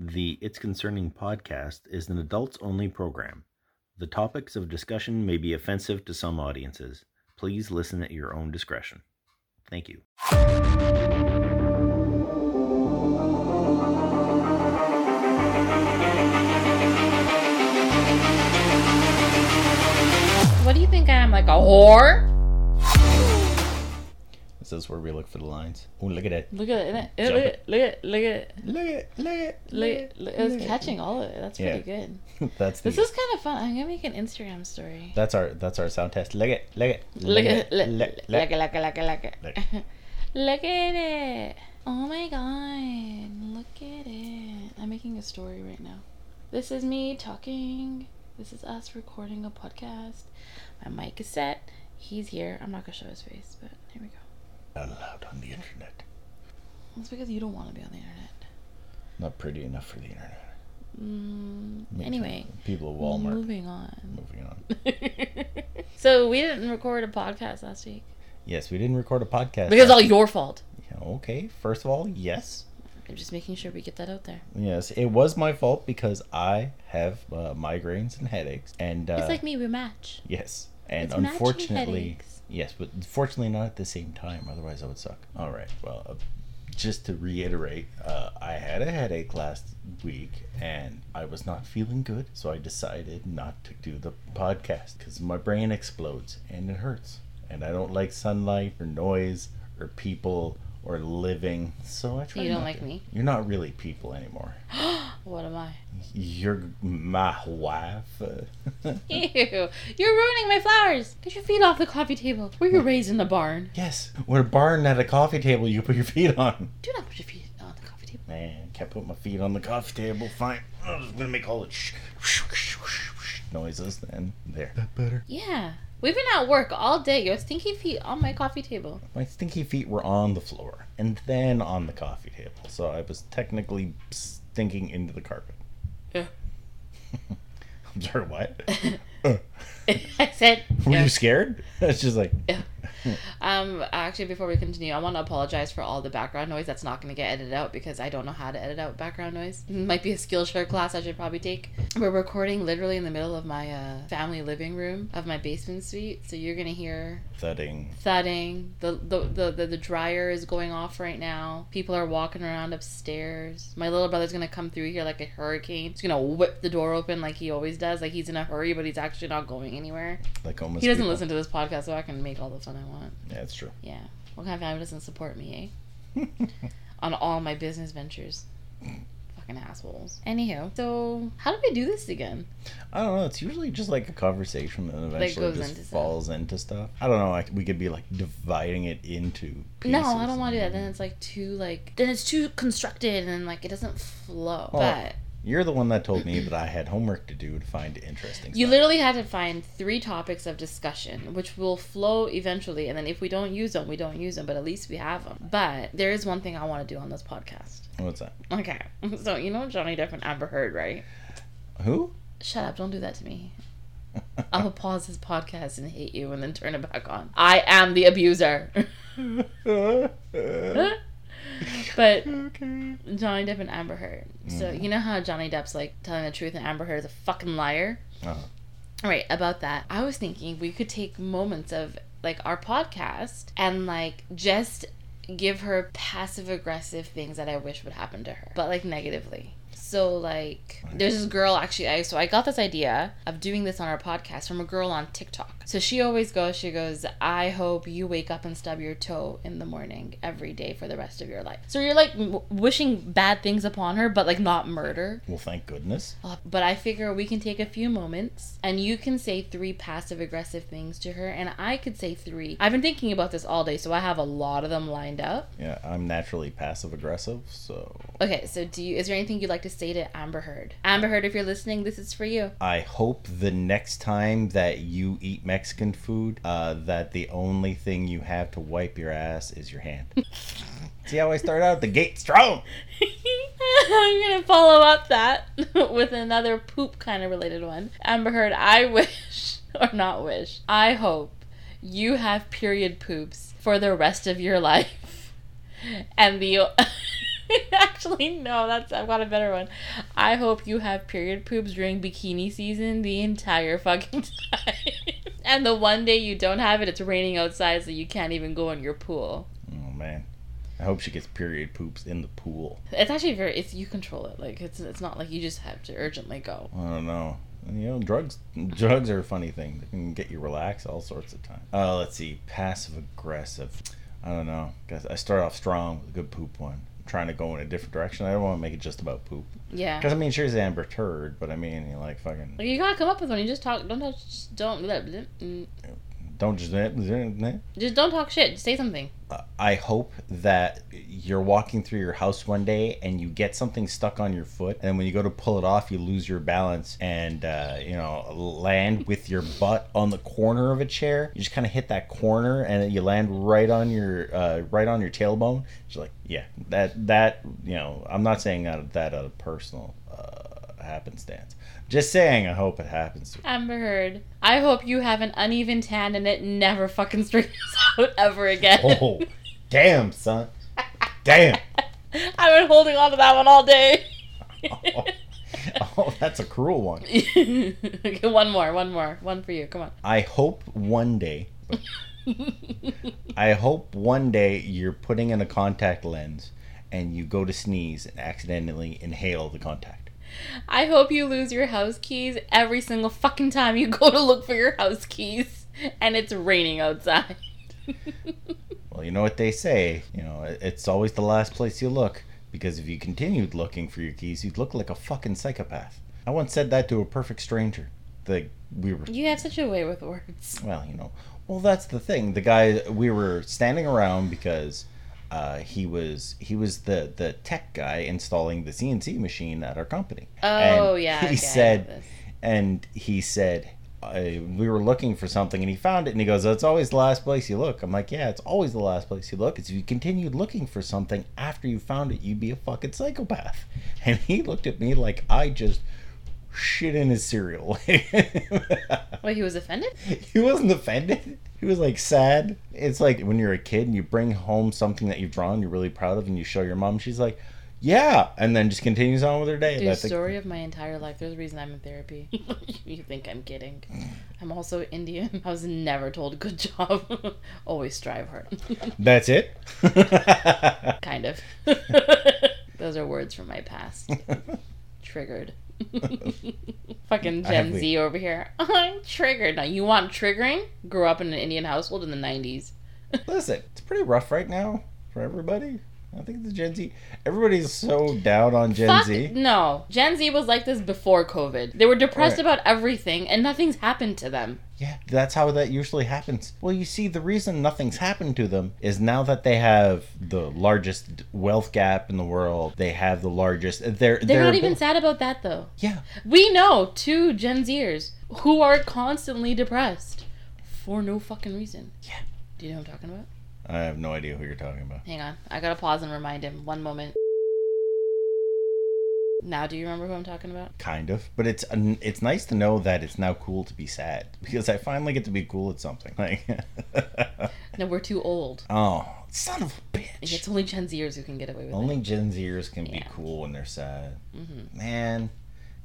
The It's Concerning podcast is an adults only program. The topics of discussion may be offensive to some audiences. Please listen at your own discretion. Thank you. What do you think I am, like a whore? This is where we look for the lines. Oh, look at it. Look at it, Look at it, look at it, look at it. Look at it. Look at. Look, at- look, it was catching all of it. That's Yeah. pretty good. That's the. This is kind of fun. I'm gonna make an Instagram story. That's our that's our sound test. Look at it. look at it. Look at it, look, look, look, look, look, look, look, look. Look at it. Oh my god. Look at it. I'm making a story right now. This is me talking. This is us recording a podcast. My mic is set. He's here. I'm not gonna show his face, but here we go. Not allowed on the internet. It's because you don't want to be on the internet. Not pretty enough for the internet. Mm, anyway, people of Walmart. moving on. Moving on. so we didn't record a podcast last week Yes, we didn't record a podcast. because all your fault. Yeah, okay. First of all, yes, I'm just making sure we get that out there. yes, it was my fault because I have uh, migraines and headaches, and uh, it's like me, we match. yes, and It's unfortunately. Yes, but fortunately not at the same time. Otherwise, I would suck. All right. Well, uh, just to reiterate, uh, I had a headache last week, and I was not feeling good, so I decided not to do the podcast because my brain explodes and it hurts, and I don't like sunlight or noise or people. Or living, so I try. You don't like to. me? You're not really people anymore. What am I? You're my wife. Ew! You're ruining my flowers. Get your feet off the coffee table. Were you raised in the barn? yes, we're barn at a coffee table. You put your feet on. Do not put your feet on the coffee table. Man, can't put my feet on the coffee table. Fine. I'm just gonna make all the sh- sh- sh- sh- sh- noises. Then there. That better. Yeah. We've been at work all day. Your stinky feet on my coffee table. My stinky feet were on the floor and then on the coffee table, so I was technically stinking into the carpet. Yeah. I'm sorry. What? Uh, I said. were yeah. you scared? It's just like. Um, actually, before we continue, I want to apologize for all the background noise that's not going to get edited out because I don't know how to edit out background noise. Might be a Skillshare class I should probably take. We're recording literally in the middle of my uh, family living room of my basement suite, so you're gonna hear Thudding. thudding. The the, the the the dryer is going off right now. People are walking around upstairs. My little brother's gonna come through here like a hurricane. He's gonna whip the door open like he always does. Like he's in a hurry, but he's actually not going anywhere. Like almost. He doesn't people. listen to this podcast, so I can make all the fun I want. Yeah, it's true. Yeah. What kind of family doesn't support me, eh? On all my business ventures. Fucking assholes. Anywho, so how do we do this again? I don't know. It's usually just like a conversation and eventually goes just into stuff. falls into stuff. I don't know. Like we could be like dividing it into. Pieces. No, I don't want to do that. Then it's like too like then it's too constructed and like it doesn't flow. Well, but You're the one that told me that I had homework to do to find interesting. you stuff. literally had to find three topics of discussion, which will flow eventually. And then if we don't use them, we don't use them. But at least we have them. But there is one thing I want to do on this podcast. What's that? Okay, so you know Johnny Depp and Amber Heard, right? Who? Shut up! Don't do that to me. I will pause this podcast and hate you and then turn it back on. I am the abuser. but okay. Johnny Depp and Amber Heard. So you know how Johnny Depp's like telling the truth and Amber Heard is a fucking liar? Uh-huh. Right, about that. I was thinking we could take moments of like our podcast and like just give her passive aggressive things that I wish would happen to her, but like negatively. So like there's this girl actually I so I got this idea of doing this on our podcast from a girl on TikTok. So she always goes she goes, "I hope you wake up and stub your toe in the morning every day for the rest of your life." So you're like w- wishing bad things upon her but like not murder. Well, thank goodness. Uh, But I figure we can take a few moments and you can say three passive aggressive things to her, and I could say three. I've been thinking about this all day, so I have a lot of them lined up. Yeah, I'm naturally passive aggressive, so Okay, so do you? Is there anything you'd like to say to Amber Heard? Amber Heard, if you're listening, this is for you. I hope the next time that you eat Mexican food, uh, that the only thing you have to wipe your ass is your hand. See how I start out the gate strong. I'm gonna follow up that with another poop kind of related one. Amber Heard, I wish, or not wish, I hope you have period poops for the rest of your life. And the Actually, no, that's I've got a better one. I hope you have period poops during bikini season the entire fucking time. And the one day you don't have it, it's raining outside, so you can't even go in your pool. Oh man. I hope she gets period poops in the pool. It's actually very. It's you control it. Like it's it's not like you just have to urgently go. I don't know. You know, drugs drugs are a funny thing. They can get you relaxed all sorts of time. Uh, let's see. Passive aggressive. I don't know. Guess I start off strong with a good poop one. Trying to go in a different direction. I don't want to make it just about poop. Yeah. Because I mean, she's Amber Turd, but I mean, you like fucking. You gotta come up with one. You just talk. Don't touch. Just don't. blah, blah, mm. Don't just. Just don't talk shit. Just say something. I hope that you're walking through your house one day and you get something stuck on your foot, and when you go to pull it off, you lose your balance and uh, you know land with your butt on the corner of a chair. You just kind of hit that corner, and you land right on your uh, right on your tailbone. It's like, yeah, that that you know, I'm not saying that that of personal uh, happenstance. Just saying, I hope it happens. to Amber Heard. I hope you have an uneven tan and it never fucking straightens out ever again. Oh, damn, son. Damn. I've been holding on to that one all day. Oh, oh, that's a cruel one. okay, one more, one more, one for you. Come on. I hope one day. I hope one day you're putting in a contact lens and you go to sneeze and accidentally inhale the contact. I hope you lose your house keys every single fucking time you go to look for your house keys and it's raining outside. Well, you know what they say. You know, it's always the last place you look because if you continued looking for your keys, you'd look like a fucking psychopath. I once said that to a perfect stranger. The we were you have such a way with words. well, you know. Well, that's the thing. The guy we were standing around because uh, he was he was the the tech guy installing the CNC machine at our company. Oh, And yeah. He okay, said, and he said. I, we were looking for something and he found it and he goes, It's always the last place you look. I'm like, Yeah, it's always the last place you look. Because if you continued looking for something after you found it, you'd be a fucking psychopath. And he looked at me like I just shit in his cereal. Wait, he was offended? he wasn't offended. He was like sad. It's like when you're a kid and you bring home something that you've drawn, you're really proud of, and you show your mom. She's like, "Yeah," and then just continues on with her day. Dude, That's the- story of my entire life. There's a reason I'm in therapy. you think I'm kidding? I'm also Indian. I was never told good job. Always strive hard. That's it. kind of. Those are words from my past. Triggered. Fucking Gen the- Z over here. I'm triggered. Now you want triggering? Grew up in an Indian household in the '90s. Listen, it's pretty rough right now for everybody. I think the Gen Z, everybody's so down on Gen Fuck Z. no. Gen Z was like this before COVID. They were depressed Right. about everything, and nothing's happened to them. Yeah, that's how that usually happens. Well, you see, the reason nothing's happened to them is now that they have the largest wealth gap in the world. They have the largest. They're They're not even sad about that though. Yeah, We know two Gen Zers who are constantly depressed for no fucking reason. Yeah. Do you know what I'm talking about? I have no idea who you're talking about. Hang on. I gotta pause and remind him. One moment. Now, do you remember who I'm talking about? Kind of, but it's it's nice to know that it's now cool to be sad because I finally get to be cool at something. Like, No, we're too old. oh, son of a bitch! It's only Gen Zers who can get away with it. Only Gen Zers can be cool when they're sad. it. hmm Man,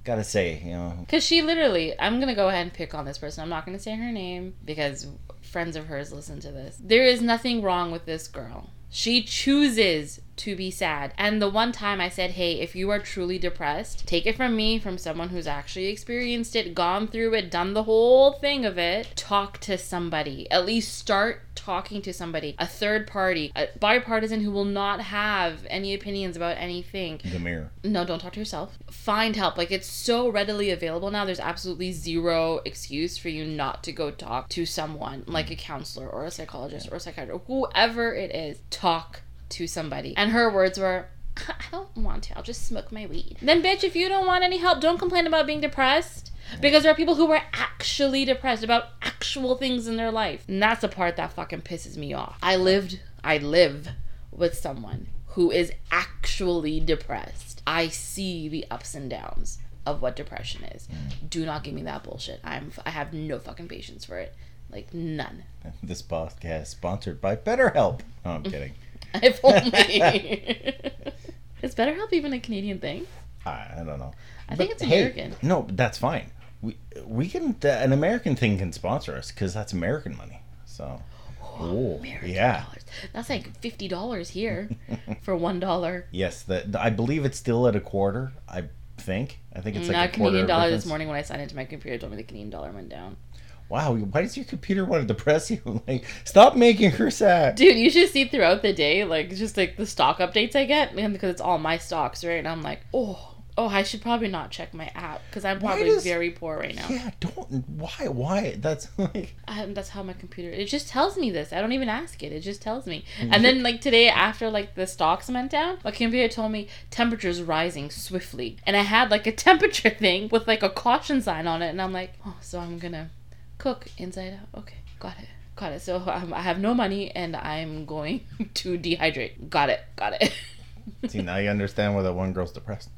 gotta say, you know, Because she literally, I'm gonna go ahead and pick on this person. I'm not gonna say her name because friends of hers listen to this. There is nothing wrong with this girl. She chooses to be sad. And the one time I said, hey, if you are truly depressed, take it from me, from someone who's actually experienced it, gone through it, done the whole thing of it. Talk to somebody. At least start talking to somebody. A third party, a bipartisan who will not have any opinions about anything. the mirror. No, don't talk to yourself. Find help. Like it's so readily available now. There's absolutely zero excuse for you not to go talk to someone like a counselor or a psychologist or a psychiatrist, whoever it is. Talk to somebody. And her words were, I don't want to. I'll just smoke my weed. Then, bitch, if you don't want any help, don't complain about being depressed. Because there are people who were actually depressed about actual things in their life. And that's the part that fucking pisses me off. I lived, I live with someone who is actually depressed. I see the ups and downs of what depression is. Mm. Do not give me that bullshit. I'm I have no fucking patience for it. Like none. This podcast sponsored by BetterHelp. No, I'm kidding. If only. Is BetterHelp even a Canadian thing? I, I don't know. I think But, it's hey, American. no, that's fine. We we can an American thing can sponsor us because that's American money. So, oh American yeah, dollars. That's like fifty dollars here for one dollar. yes. That I believe it's still at a quarter. I think. I think it's mm, like Not a quarter Canadian dollar this morning when I signed into my computer. Told me the Canadian dollar went down. Wow, why does your computer want to depress you? Like, stop making her sad. Dude, you should see throughout the day, like just like the stock updates I get, and because it's all my stocks, right? And I'm like, oh, oh, I should probably not check my app because I'm probably does- very poor right now. Yeah, don't. Why? Why? That's like. I, that's how my computer. It just tells me this. I don't even ask it. It just tells me. Mm-hmm. And then like today, after like the stocks went down, my computer told me temperatures rising swiftly, and I had like a temperature thing with like a caution sign on it, and I'm like, oh, so I'm gonna cook inside out. Okay, got it. Got it. So um, I have no money and I'm going to dehydrate. Got it. Got it. See, now you understand why that one girl's depressed.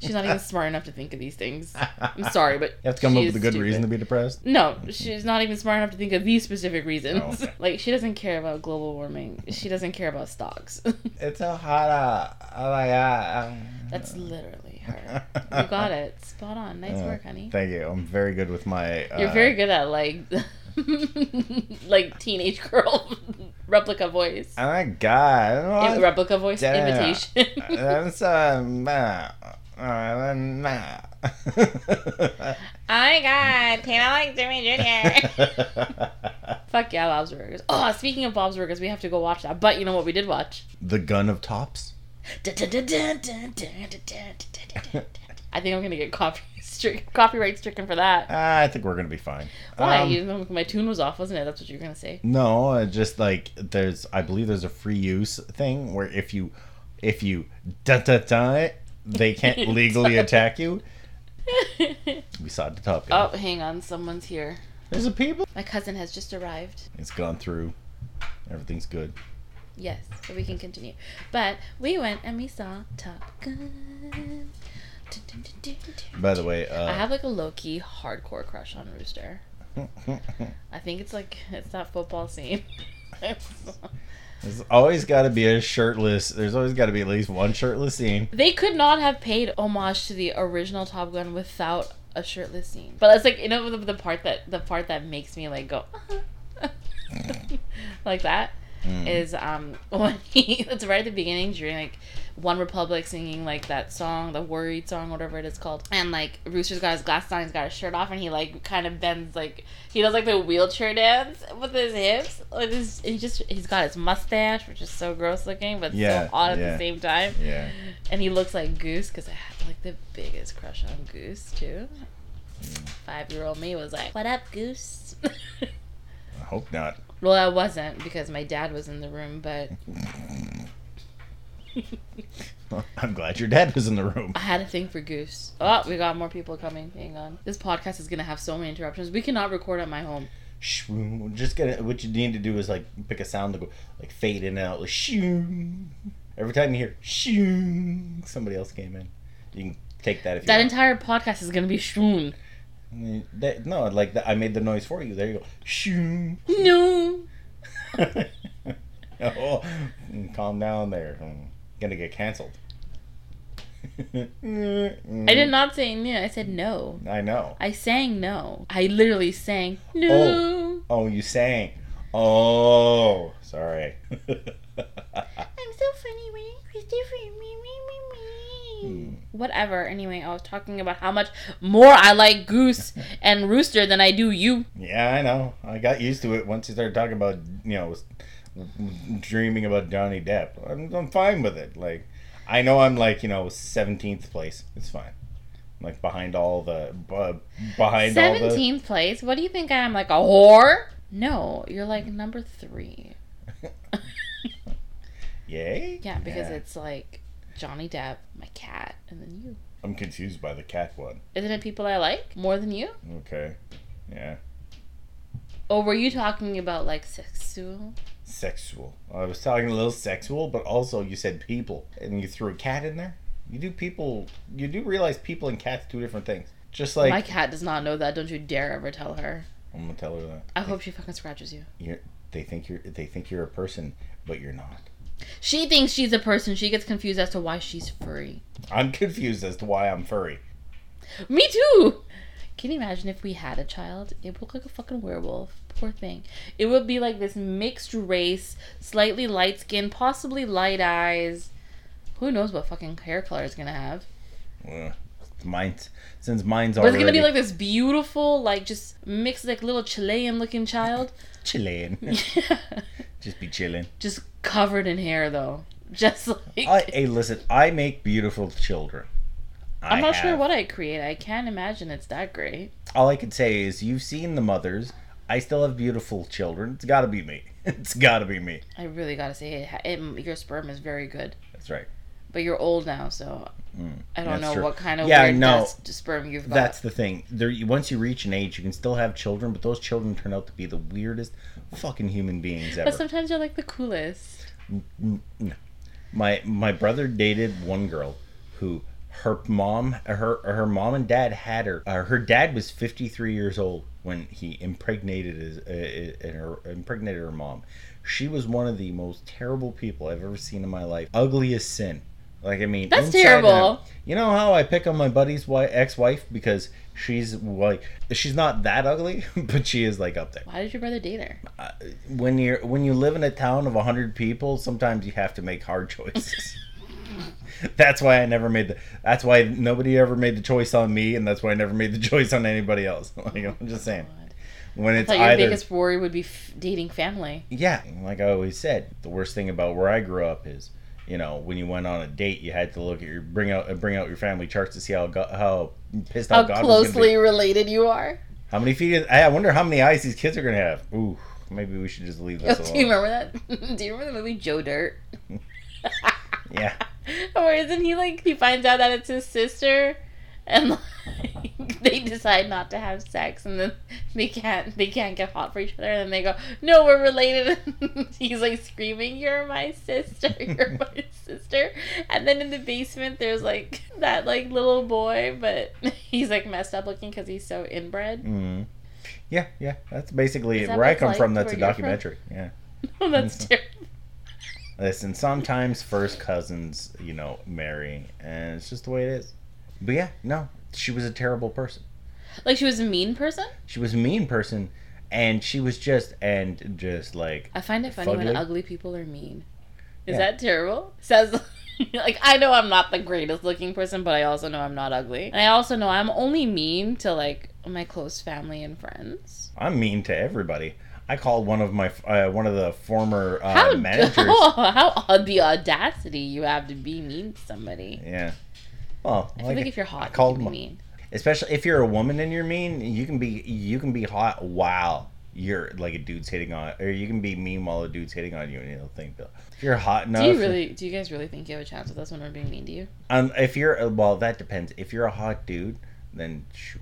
She's not even smart enough to think of these things. I'm sorry, but You have to come up with a good stupid. reason to be depressed. No, she's not even smart enough to think of these specific reasons. Oh, okay. Like she doesn't care about global warming. She doesn't care about stocks. It's so hot out. Oh my god. That's literally her. You got it. Spot on. Nice Uh, work, honey. Thank you. I'm very good with my. Uh, You're very good at like like teenage girl replica voice. Oh my god. Im- replica voice Yeah. imitation. That's um. uh, uh, nah. oh my god, Tina like Jimmy Jr. Fuck yeah, Bob's Burgers. Oh, speaking of Bob's Burgers, we have to go watch that. But you know what we did watch? the gun of tops. I think I'm gonna get copy stri- copyright stricken for that. Ah, I think we're gonna be fine. Why? Um, You my tune was off, wasn't it? That's what you were gonna say. No, uh, just like there's, I believe there's a free use thing where if you, if you da da da it, they can't legally attack you. We saw the top gun. oh, hang on, someone's here. There's a people. My cousin has just arrived. It's gone through. Everything's good. Yes, so we can continue. But we went and we saw Top Gun. By the way, uh, I have like a low key hardcore crush on Rooster. I think it's like it's that football scene. there's always got to be a shirtless. There's always got to be at least one shirtless scene. they could not have paid homage to the original Top Gun without a shirtless scene. But it's like you know the, the part that the part that makes me like go like that is Mm. um when he it's right at the beginning during like OneRepublic singing like that song, the worried song, whatever it is called. And like Rooster's got his glasses on, he's got his shirt off, and he like kind of bends like he does like the wheelchair dance with his hips. Like this, he just he's got his mustache, which is so gross looking, but Yeah, so at yeah. the same time. Yeah. And he looks like Goose because I had like the biggest crush on Goose too. Five year old me was like, "What up, Goose?" I hope not. well, I wasn't because my dad was in the room, but I'm glad your dad was in the room. I had a thing for Goose. Oh, we got more people coming. Hang on. This podcast is gonna have so many interruptions. We cannot record at my home. Shroom. Just get what you need to do is like pick a sound to go like fade in and out like shoom. Every time you hear shoom, somebody else came in. You can take that if you That want. entire podcast is gonna be shroon. That- no, like that, I made the noise for you. There you go. Shoom. No. oh, calm down there. Hmm. Gonna get canceled. I did not say no. I said no. I know. I sang no. I literally sang no. Oh, you sang. Oh, sorry. I'm so funny when Christopher. Me, me, me, me. Hmm. Whatever. Anyway, I was talking about how much more I like Goose and Rooster than I do you. Yeah, I know. I got used to it once you started talking about, you know, dreaming about Johnny Depp. I'm, I'm fine with it. Like, I know I'm like, you know, 17th place. It's fine. Like, behind all the, bu- behind all the. Seventeenth place. What do you think I am? Like a whore? No, you're like number three. Yay? Yeah, because it's like Johnny Depp, my cat, and then you. I'm confused by the cat one. Isn't it people I like more than you? Okay. Yeah. Or were you talking about like sexual? Sexual. I was talking a little sexual, but also you said people, and you threw a cat in there. You do people. You do realize people and cats two different things. Just like my cat does not know that. Don't you dare ever tell her. I'm gonna tell her that. I hope she fucking scratches you. You're, they think you're they think you're a person, but you're not. She thinks she's a person. She gets confused as to why she's furry. I'm confused as to why I'm furry. Me too. Can you imagine if we had a child? It would look like a fucking werewolf. Poor thing. It would be like this mixed race, slightly light skin, possibly light eyes. Who knows what fucking hair color it's gonna have? Well, mine's since mine's But it's gonna be like this beautiful, like just mixed, like little Chilean looking child. chilling. Just be chilling. just covered in hair though. Just like I, hey, listen, I make beautiful children. I'm I not sure what I create. I can't imagine it's that great. All I can say is you've seen the mothers. I still have beautiful children. It's got to be me. It's got to be me. I really gotta say, it, it, your sperm is very good. That's right. But you're old now, so Mm, I don't know true. what kind of Yeah, weird no. sperm you've got. That's the thing. There, once you reach an age, you can still have children, but those children turn out to be the weirdest fucking human beings ever. but sometimes you're like the coolest. No. My my brother dated one girl who her mom her her mom and dad had her. Uh, her dad was 53 years old when he impregnated his uh, uh, her impregnated her mom. She was one of the most terrible people I've ever seen in my life. ugliest sin. Like I mean, That's terrible. out. You know how I pick on my buddy's wi- ex-wife because she's like she's not that ugly, but she is like up there Why did your brother date her? uh, when you're when you live in a town of 100 people sometimes you have to make hard choices that's why i never made the that's why nobody ever made the choice on me and that's why i never made the choice on anybody else like i'm just saying oh, God. when it's thought your either biggest worry would be f- dating family. yeah like i always said the worst thing about where i grew up is you know when you went on a date you had to look at your bring out uh, bring out your family charts to see how go, how pissed How off god was gonna be. closely related you are. how many feet is, i wonder how many eyes these kids are gonna have ooh maybe we should just leave this Do alone you remember that? Do you remember the movie Joe Dirt? yeah Or isn't he like he finds out that it's his sister, and like, they decide not to have sex, and then they can't they can't get hot for each other, and then they go, "No, we're related." He's like screaming, "You're my sister! You're my sister!" And then in the basement, there's like that like little boy, but he's like messed up looking because he's so inbred. Mm. Yeah, yeah. That's basically that where I come like from. That's a you're from? documentary. Yeah. That's terrible. Listen, sometimes first cousins, you know, marry, and it's just the way it is. But yeah, no, she was a terrible person. Like she was a mean person. She was a mean person, and she was just and just like I find it funny when ugly people are mean. Is Yeah. that terrible? Says like I know I'm not the greatest looking person, but I also know I'm not ugly. And I also know I'm only mean to like my close family and friends. I'm mean to everybody. I called one of my uh, one of the former uh, How managers. how odd the audacity you have to be mean to somebody. Yeah. Well, I feel like, like if you're hot, I called be mean. especially if you're a woman and you're mean, you can be you can be hot while you're like a dude's hitting on, or you can be mean while a dude's hitting on you, and you'll think, if you're hot enough, Do you really? Do you guys really think you have a chance with us when we're being mean to you? um, if you're well, that depends. If you're a hot dude, then sure.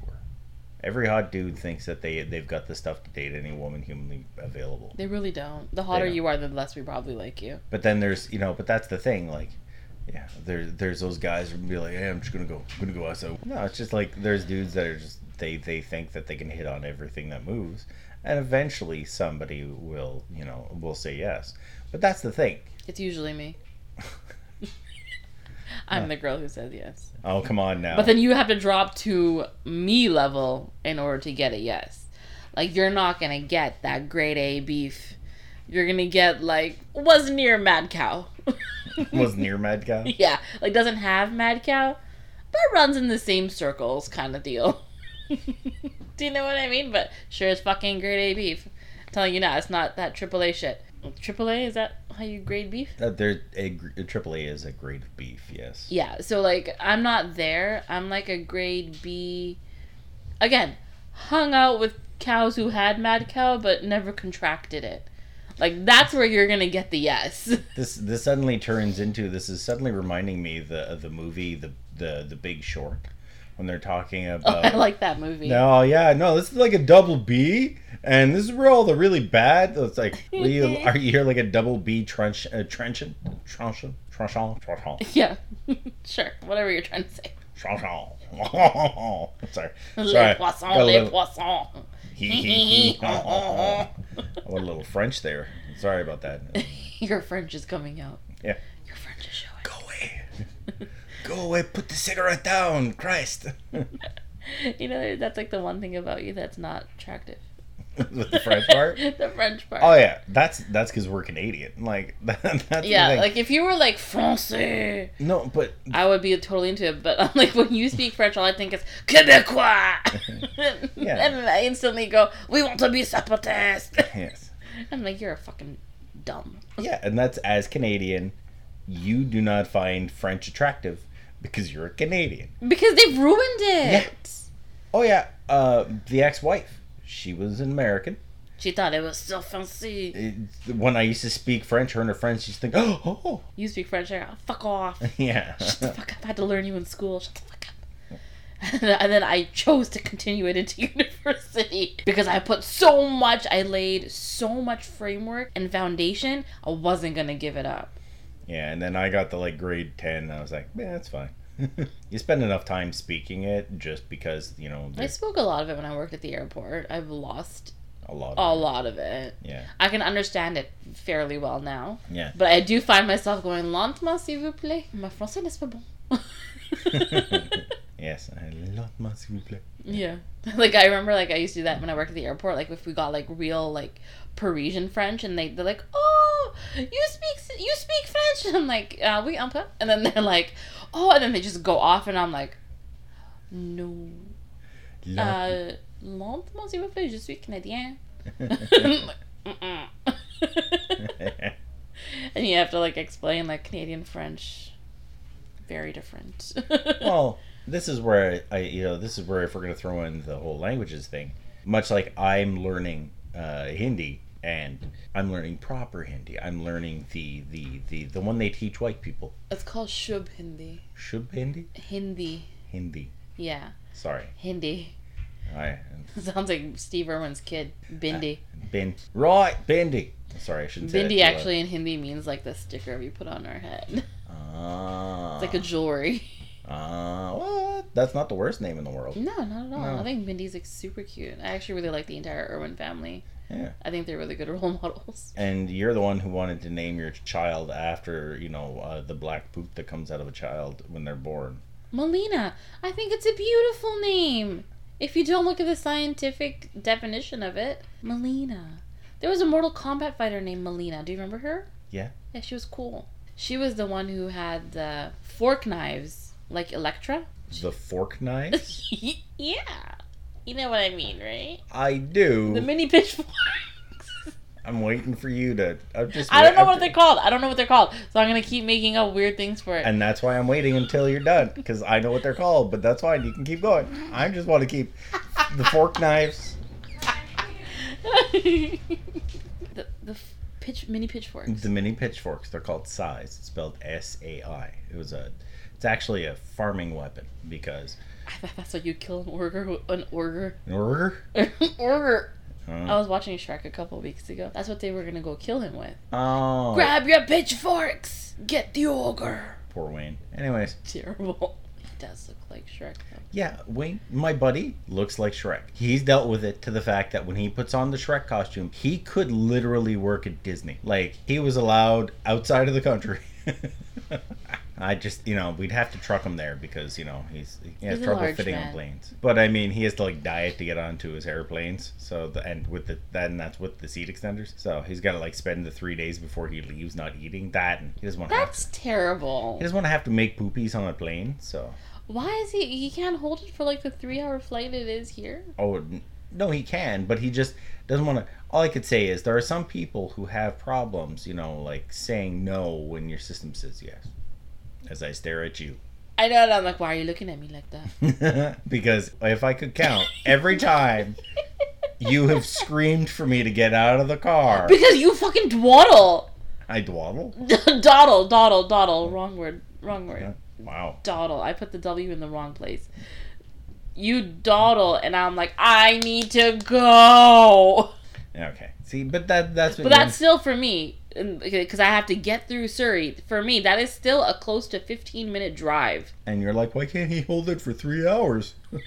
Every hot dude thinks that they they've got the stuff to date any woman humanly available. They really don't. The hotter don't. you are, the less we probably like you. But then there's you know, but that's the thing, like. Yeah, there, there's those guys who be like, "Hey, I'm just gonna go, I'm gonna go outside." No, it's just like there's dudes that are just they they think that they can hit on everything that moves, and eventually somebody will you know will say yes. But that's the thing. It's usually me. I'm the girl who says yes. Oh come on now. But then you have to drop to me level in order to get a yes. Like you're not gonna get that grade A beef. You're gonna get like was near mad cow. was near Mad Cow. yeah, like doesn't have mad cow, but runs in the same circles kind of deal. Do you know what I mean? But sure as fucking grade A beef. I'm telling you now, it's not that AAA shit. AAA is that how you grade beef? Uh, there, a, a AAA is a grade of beef. Yes. Yeah, so like I'm not there. I'm like a grade B. Again, hung out with cows who had mad cow but never contracted it. Like that's where you're gonna get the yes. This this suddenly turns into this is suddenly reminding me the of the movie the the the Big Short when they're talking Oh, about. I like that movie. No, yeah, no, this is like a double B, and this is where all the really bad. It's like, are you are you here like a double B trench, uh, trenchant, trenchant, trenchant, trenchant, Yeah, sure. Whatever you're trying to say. trenchant. Sorry, Les sorry. poissons, Got a les little- poissons. Hee, hee, hee. I went a little French there. Sorry about that. Your French is coming out. Yeah. Your French is showing. Go away. Put the cigarette down. Christ. You know, that's like the one thing about you that's not attractive. The French part. the French part. Oh yeah, that's that's because we're Canadian. Like that, that's yeah, like if you were like Francais, no, but I would be totally into it. But I'm like, when you speak French, all I think is Quebecois. Yeah. And then I instantly go, we want to be separatists. yes, I'm like, you're a fucking dumb. yeah, and that's as Canadian, you do not find French attractive because you're a Canadian. Because they've ruined it. Yeah. Oh yeah, uh, the ex-wife, she was an American. She thought it was so fancy. It- when I used to speak French, her and her friends used to think, oh, oh, You speak French, go, fuck off. yeah. Shut the fuck up. I had to learn you in school. Shut the fuck up. and then I chose to continue it into university because I put so much, I laid so much framework and foundation, I wasn't going to give it up. Yeah, and then I got the like grade ten. And I was like, man, that's fine. you spend enough time speaking it just because you know I spoke a lot of it when I worked at the airport. I've lost a lot. a Of lot of it. Yeah, I can understand it fairly well now. yeah. But I do find myself going lentement, s'il vous plaît. Ma français n'est pas bon. yes, a lot more s'il vous plaît. Yeah. Like I remember like I used to do that when I worked at the airport, like if we got like real like Parisian French and they they're like, Oh, you speak you speak French and I'm like, uh oui, un peu and then they're like, Oh and then they just go off and I'm like No. Lot- Uh lentement s'il vous plaît, je suis canadien. And you have to like explain like Canadian French very different. well, this is where I, you know, this is where if we're gonna throw in the whole languages thing, much like I'm learning uh, Hindi and I'm learning proper Hindi. I'm learning the the the the one they teach white people. it's called Shub Hindi. Shub Hindi. Hindi. Hindi. Yeah. Sorry, Hindi. I Sounds like Steve Irwin's kid, Bindi. bin right Bindi. Sorry, I shouldn't say that Bindi actually in Hindi means like the sticker we put on our head. Ah, It's like a jewelry. Ah, what? That's not the worst name in the world. No, not at all. No. I think Bindi's like super cute. I actually really like the entire Irwin family. Yeah. I think they're really good role models. And you're the one who wanted to name your child after, you know, uh, the black poop that comes out of a child when they're born. Melina. I think it's a beautiful name. If you don't look at the scientific definition of it, Melina. There was a Mortal Kombat fighter named Mileena. Do you remember her? Yeah. Yeah, she was cool. She was the one who had the fork knives, like Elektra. The fork knife? yeah. You know what I mean, right? I do. The mini pitchforks. I'm waiting for you to. I'm just. I don't know what they're called. I don't know what they're called. So I'm gonna keep making up weird things for it. And that's why I'm waiting until you're done because I know what they're called. But that's fine. You can keep going. I just want to keep the fork knives. pitch mini pitchforks. The mini pitchforks. They're called sais. It's spelled S A I. It was a. It's actually a farming weapon because. I thought that's how you kill an ogre. An ogre. Order? ogre. I was watching Shrek a couple weeks ago. That's what they were gonna go kill him with. Oh. Grab your pitchforks. Get the ogre. Poor Wayne. Anyways, Terrible. Does look like Shrek. Though. yeah, Wayne, my buddy, looks like Shrek. He's dealt with it to the fact that when he puts on the Shrek costume, he could literally work at Disney. Like, he was allowed outside of the country. I just, you know, we'd have to truck him there because, you know, he's he has He's trouble fitting on planes. But I mean, he has to like diet to get onto his airplanes. So the and with the then that's with the seat extenders. So he's got to like spend the three days before he leaves not eating that, and he doesn't want to. Have to, That's terrible. he doesn't want to have to make poopies on a plane. So Why is he? He can't hold it for like the three-hour flight it is here. Oh no, he can, but he just doesn't want to. All I could say is there are some people who have problems, you know, like saying no when your system says yes. As I stare at you, I know, and I'm like, why are you looking at me like that? because if I could count every time you have screamed for me to get out of the car, because you fucking dwaddle, I dwaddle. dawdle, dawdle, dawdle. Wrong word. Wrong word. Wow. Dawdle. I put the W in the wrong place. You dawdle, and I'm like, I need to go. Okay. See, but that that's But that's still for me, because I have to get through Surrey. For me, that is still a close to 15 minute drive. and you're like, why can't he hold it for three hours?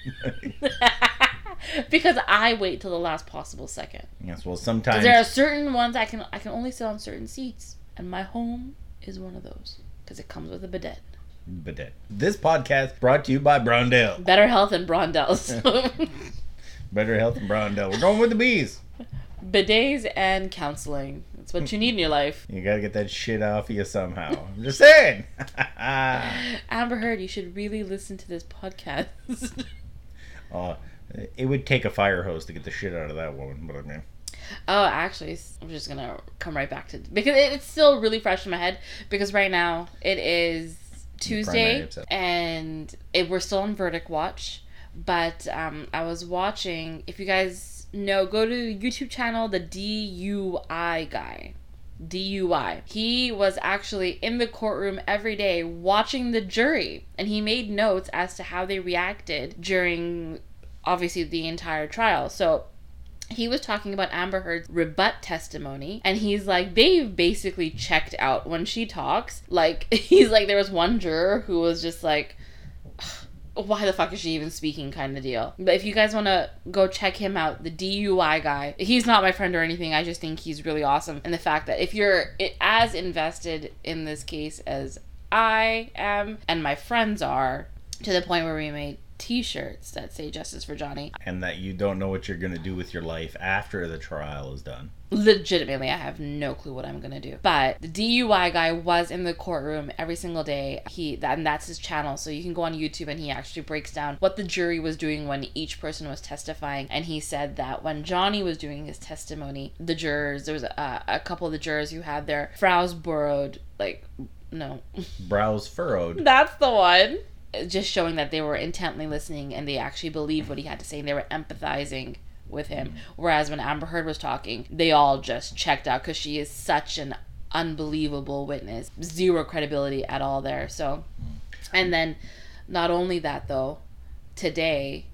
because I wait till the last possible second. yes. Well, sometimes there are certain ones I can I can only sit on certain seats, and my home is one of those because it comes with a bidet. Bidet. This podcast brought to you by Brondell. BetterHelp and Brondell's. BetterHelp and Brondell. We're going with the bees. Bidets and counseling. That's what you need in your life. You gotta get that shit off of you somehow. I'm just saying. Amber Heard, you should really listen to this podcast. oh, it would take a fire hose to get the shit out of that woman, but I mean. Oh, actually, I'm just gonna come right back to because it's still really fresh in my head. Because right now it is Tuesday, and it, we're still on Verdict Watch. But um, I was watching. If you guys know, go to YouTube channel the DUI guy. DUI. He was actually in the courtroom every day watching the jury, and he made notes as to how they reacted during obviously the entire trial. So he was talking about Amber Heard's rebut testimony, and he's like, they've basically checked out when she talks. Like, he's like, there was one juror who was just like, why the fuck is she even speaking kind of deal. But if you guys want to go check him out, the DUI guy, he's not my friend or anything. I just think he's really awesome. And the fact that if you're as invested in this case as I am and my friends are, to the point where we made t-shirts that say justice for johnny. And that you don't know what you're going to do with your life after the trial is done. Legitimately i have no clue what i'm going to do. But the dui guy was in the courtroom every single day. He that, and that's his channel. So you can go on youtube and he actually breaks down what the jury was doing when each person was testifying. And he said that when johnny was doing his testimony the jurors there was a, a couple of the jurors who had their brows burrowed like no. Brows furrowed. That's the one just showing that they were intently listening and they actually believed what he had to say and they were empathizing with him. Whereas when Amber Heard was talking, they all just checked out because she is such an unbelievable witness. Zero credibility at all there. So, and then not only that though, today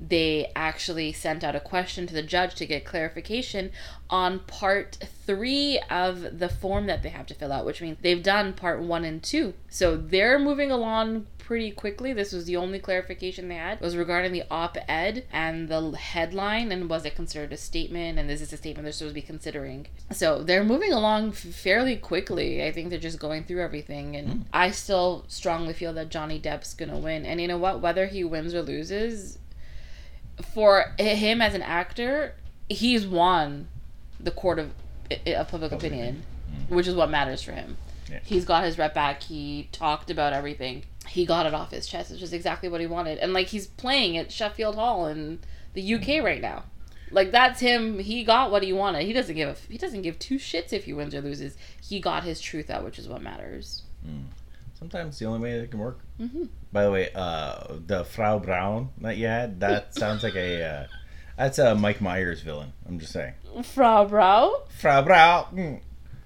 they actually sent out a question to the judge to get clarification on part three of the form that they have to fill out, which means they've done part one and two. So they're moving along pretty quickly. This was the only clarification they had. It was regarding the op-ed and the headline and was it considered a statement and this is a statement they're supposed to be considering. So they're moving along fairly quickly. I think they're just going through everything and mm. I still strongly feel that Johnny Depp's going to win. And you know what? Whether he wins or loses, for him as an actor, he's won the court of, of public opinion, mm. which is what matters for him. Yeah. He's got his rep back. He talked about everything he got it off his chest, which is exactly what he wanted. And like he's playing at Sheffield Hall in the UK right now. Like that's him. He got what he wanted. He doesn't give a, he doesn't give two shits if he wins or loses. He got his truth out, which is what matters. Mm. Sometimes the only way it can work. Mm-hmm. By the way, uh, the Frau Braun that you had, that sounds like a uh, that's a Mike Myers villain. I'm just saying. Frau Braun. Frau Braun. Mm.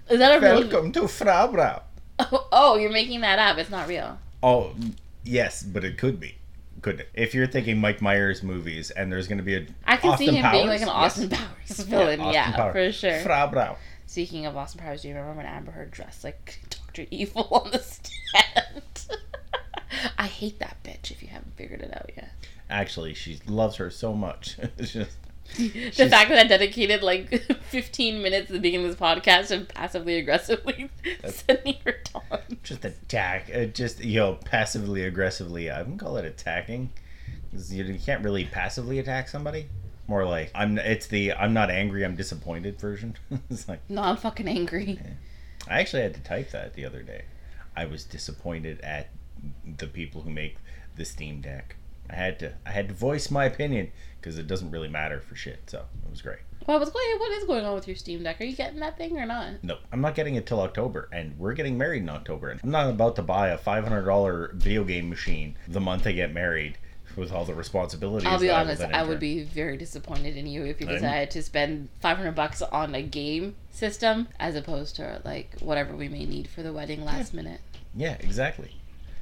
Is that a real welcome real... to Frau Braun? Oh, oh, you're making that up. It's not real. Oh, yes, but it could be. Could if you're thinking Mike Myers movies and there's going to be a I can Austin see him Powers? being like an Austin yes. Powers villain. Yeah, yeah Powers. for sure. Frau Braun. Speaking of Austin Powers, do you remember when Amber Heard dressed like Doctor Evil on the stand? I hate that bitch. If you haven't figured it out yet. Actually, she loves her so much. it's just the fact that I dedicated like 15 minutes at the beginning of this podcast and passively aggressively sending her down. Just attack. Uh, just, you know, passively aggressively. I wouldn't call it attacking. You, you can't really passively attack somebody. More like, I'm. it's the I'm not angry, I'm disappointed version. it's like, no, I'm fucking angry. Yeah. I actually had to type that the other day. I was disappointed at the people who make the Steam Deck. I had to I had to voice my opinion because it doesn't really matter for shit. So it was great. Well, what's going what is going on with your Steam Deck? Are you getting that thing or not? No, I'm not getting it till October, and we're getting married in October. And I'm not about to buy a five hundred dollar video game machine the month I get married with all the responsibilities. I'll be honest, I, I would be very disappointed in you if you decided to spend 500 bucks on a game system as opposed to like whatever we may need for the wedding last yeah. minute. Yeah, exactly.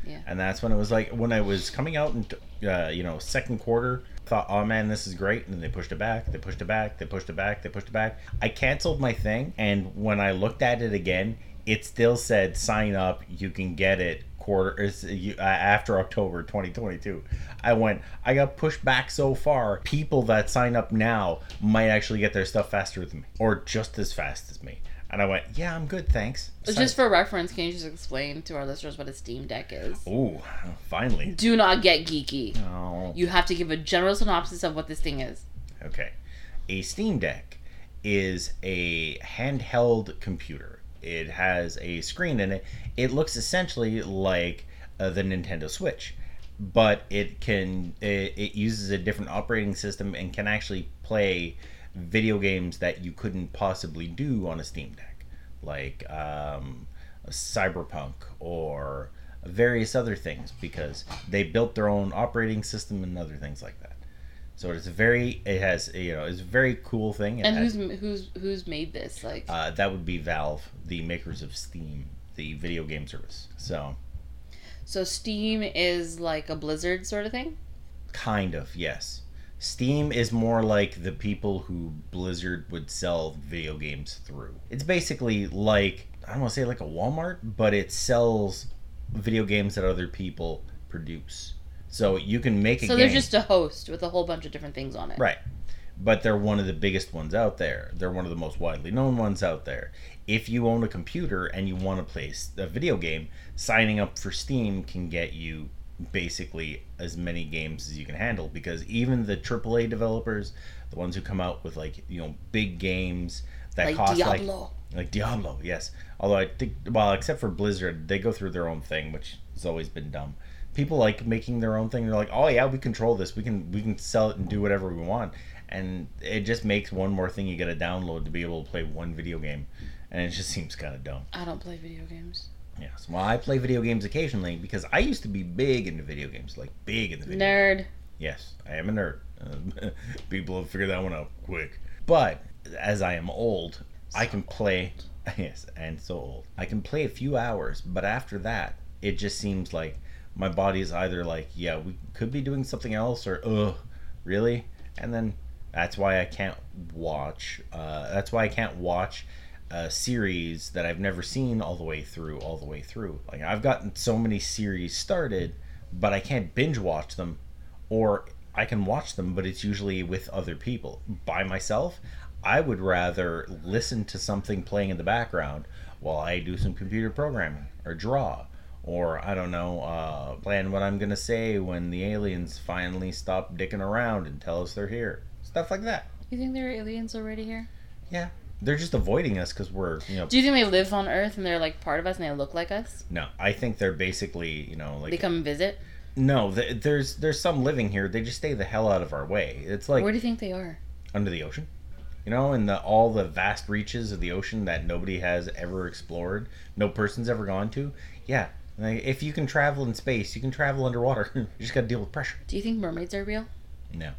Yeah. And that's when it was like when I was coming out in uh, you know second quarter. Thought, oh man, this is great, and then they pushed it back. They pushed it back. They pushed it back. They pushed it back. I canceled my thing, and when I looked at it again, it still said sign up. You can get it quarter uh, after October 2022. I went. I got pushed back so far. People that sign up now might actually get their stuff faster than me, or just as fast as me. And I went, "Yeah, I'm good, thanks." Just for reference, can you just explain to our listeners what a Steam Deck is? Ooh, finally. Do not get geeky. Oh. You have to give a general synopsis of what this thing is. Okay. A Steam Deck is a handheld computer. It has a screen in it. It looks essentially like uh, the Nintendo Switch, but it can it, it uses a different operating system and can actually play video games that you couldn't possibly do on a Steam Deck, like um, Cyberpunk or various other things, because they built their own operating system and other things like that. So it's a very it has you know it's a very cool thing. It And has- who's who's who's made this? Like, uh, that would be Valve, the makers of Steam, the video game service. So so Steam is like a Blizzard sort of thing. kind of yes. Steam is more like the people who Blizzard would sell video games through. It's basically like I don't want to say like a Walmart, but it sells video games that other people produce. So you can make a So game. they're just a host with a whole bunch of different things on it. Right. But they're one of the biggest ones out there. They're one of the most widely known ones out there. If you own a computer and you want to play s- a video game, signing up for Steam can get you basically as many games as you can handle because even the AAA developers, the ones who come out with like, you know, big games that Like cost like Diablo. like Diablo, yes. Although I think, well, except for Blizzard, they go through their own thing, which has always been dumb. People like making their own thing. They're like, oh yeah, we control this. We can we can sell it and do whatever we want, and it just makes one more thing you got to download to be able to play one video game, and it just seems kind of dumb. I don't play video games. Yes. Well, I play video games occasionally because I used to be big into video games, like big in the video. Nerd. Yes, I am a nerd. Uh, people have figured that one out quick. But as I am old, I can play. Yes, and so old. I can play a few hours, but after that, it just seems like my body is either like, yeah, we could be doing something else, or ugh, really? And then that's why I can't watch. Uh, that's why I can't watch a series that I've never seen all the way through, all the way through. Like I've gotten so many series started, but I can't binge watch them or I can watch them, but it's usually with other people. By myself, I would rather listen to something playing in the background while I do some computer programming or draw. Or, I don't know, uh, plan what I'm to say when the aliens finally stop dicking around and tell us they're here. Stuff like that. You think there are aliens already here? Yeah. They're just avoiding us because we're, you know. Do you think they live on Earth and they're like part of us and they look like us? No, I think they're basically, you know, like. They come and visit. no, th- there's there's some living here. They just stay the hell out of our way. It's like Where do you think they are? under the ocean you know in the all the vast reaches of the ocean that nobody has ever explored no person's ever gone to yeah like, if you can travel in space you can travel underwater you just got to deal with pressure Do you think mermaids are real? no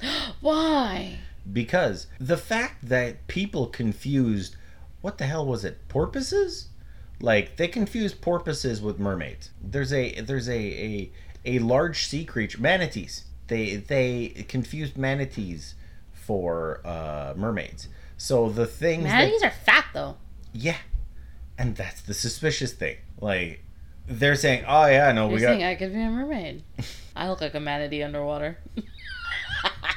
Why? Because the fact that people confused what the hell was it porpoises like they confused porpoises with mermaids there's a there's a a, a large sea creature manatees they they confused manatees for uh mermaids so the things that- Manatees are fat though. yeah and that's the suspicious thing like they're saying oh yeah no You're we got I could be a mermaid. I look like a manatee underwater.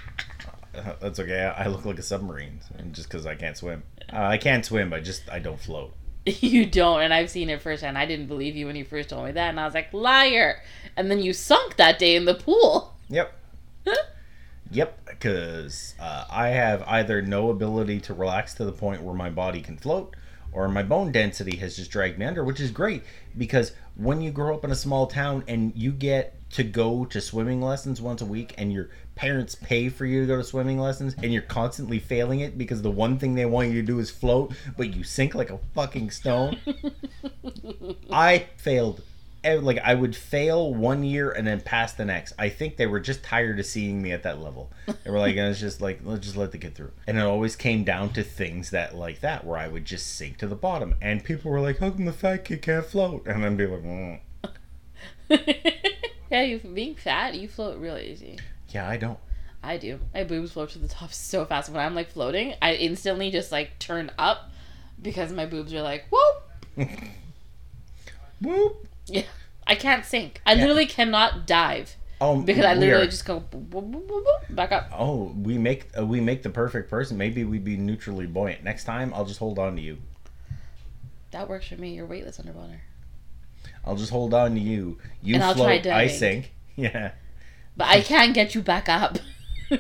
that's okay i look like a submarine just because i can't swim uh, i can't swim i just i don't float you don't, and I've seen it firsthand. I didn't believe you when you first told me that, and I was like, liar. And then you sunk that day in the pool. Yep. yep, because uh, I have either no ability to relax to the point where my body can float, or my bone density has just dragged me under, which is great because when you grow up in a small town and you get to go to swimming lessons once a week and your parents pay for you to go to swimming lessons and you're constantly failing it because the one thing they want you to do is float, but you sink like a fucking stone. I failed. Like I would fail one year and then pass the next. I think they were just tired of seeing me at that level. They were like, it's just like let's just let the kid through. And it always came down to things that like that where I would just sink to the bottom, and people were like, "How come the fat kid can't float?" And then be like, mm. yeah, you being fat, you float real easy. "Yeah, I don't." I do. My boobs float to the top so fast. When I'm like floating, I instantly just like turn up because my boobs are like, whoop. Whoop. Yeah. I can't sink. I Yeah. literally cannot dive Oh, because I literally just go boop, boop, boop, back up. Oh, we make uh, we make the perfect person. Maybe we'd be neutrally buoyant. Next time, I'll just hold on to you. That works for me. You're weightless underwater. I'll just hold on to you. You And float, I sink. Yeah. But I can get you back up.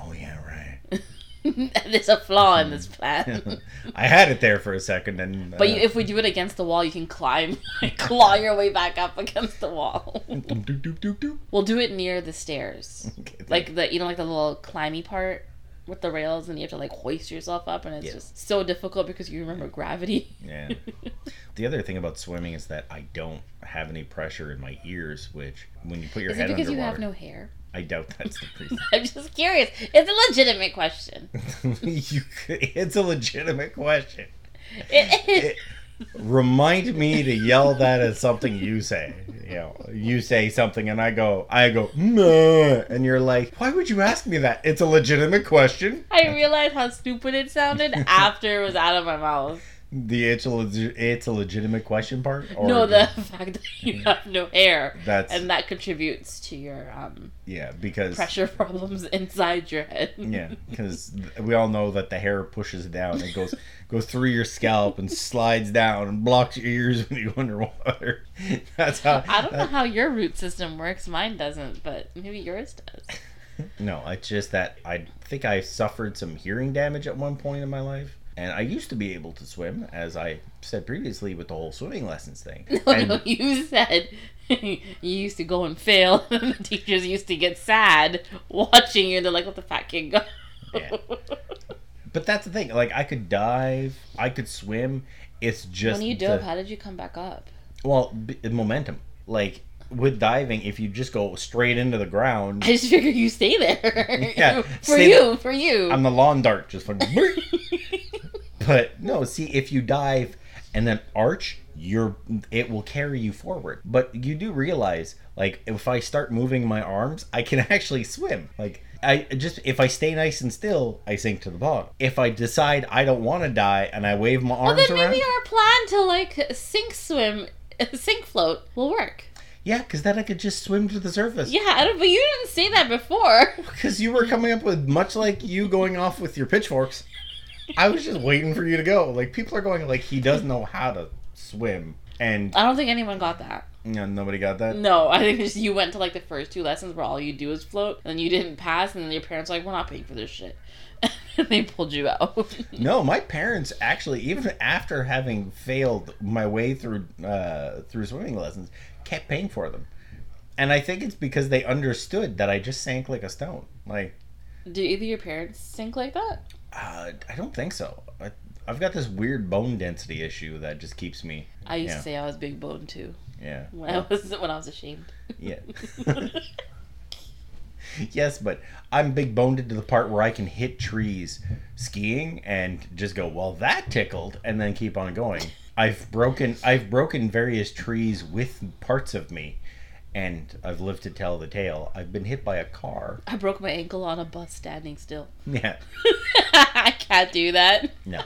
Oh yeah, right. There's a flaw in this plan. I had it there for a second, and But uh, you, if we do it against the wall, you can climb, claw your way back up against the wall. We'll do it near the stairs, Okay, like the you know like the little climby part with the rails, and you have to like hoist yourself up, and it's Yeah. just so difficult because you remember gravity. Yeah. The other thing about swimming is that I don't have any pressure in my ears, which when you put your Is it head because you have no hair? I doubt that's the reason. I'm just curious. It's a legitimate question. you, it's a legitimate question. It is. It, remind me to yell that as something you say. You know, you say something and I go, I go, and you're like, why would you ask me that? It's a legitimate question. I realized how stupid it sounded after it was out of my mouth. The it's a it's a legitimate question part. Or no, the fact that you have no hair, That's and that contributes to your um, yeah because pressure problems inside your head. yeah because we all know that the hair pushes down and goes goes through your scalp and slides down and blocks your ears when you go underwater. That's how. I don't know how your root system works. Mine doesn't, but maybe yours does. No, it's just that I think I suffered some hearing damage at one point in my life. And I used to be able to swim, as I said previously with the whole swimming lessons thing. No, and no, you said you used to go and fail, and the teachers used to get sad watching you. and They're like, "Let the fat kid go." Yeah. But that's the thing. Like I could dive, I could swim. It's just when you the- dove, how did you come back up? well b- momentum. Like with diving, if you just go straight into the ground, I just figure you stay there. Yeah, for you, there. for you. I'm the lawn dart, just fucking. But no, see, if you dive and then arch, you're it will carry you forward. But you do realize, like, if I start moving my arms, I can actually swim. Like, I just if I stay nice and still, I sink to the bottom. If I decide I don't want to die and I wave my arms well, then around, maybe our plan to like sink swim, sink float will work. Yeah, because then I could just swim to the surface. Yeah, I don't, but you didn't say that before. Because you were coming up with much like you going off with your pitchforks. I was just waiting for you to go. Like people are going like he does know how to swim, and I don't think anyone got that. no, nobody got that. No, I think just you went to like the first two lessons where all you do is float, and you didn't pass, and then your parents were like, "We're not paying for this shit," they pulled you out. No, my parents actually, even after having failed my way through uh, through swimming lessons, kept paying for them, and I think it's because they understood that I just sank like a stone. Like, Do either your parents sink like that? uh, I don't think so. I, I've got this weird bone density issue that just keeps me. I used Yeah. to say I was big bone too Yeah. when I was when I was ashamed. Yeah. yes, but I'm big boned to the part where I can hit trees skiing and just go, well, that tickled, and then keep on going. I've broken I've broken various trees with parts of me, and I've lived to tell the tale. I've been hit by a car. I broke my ankle on a bus standing still. Yeah. I can't do that. No.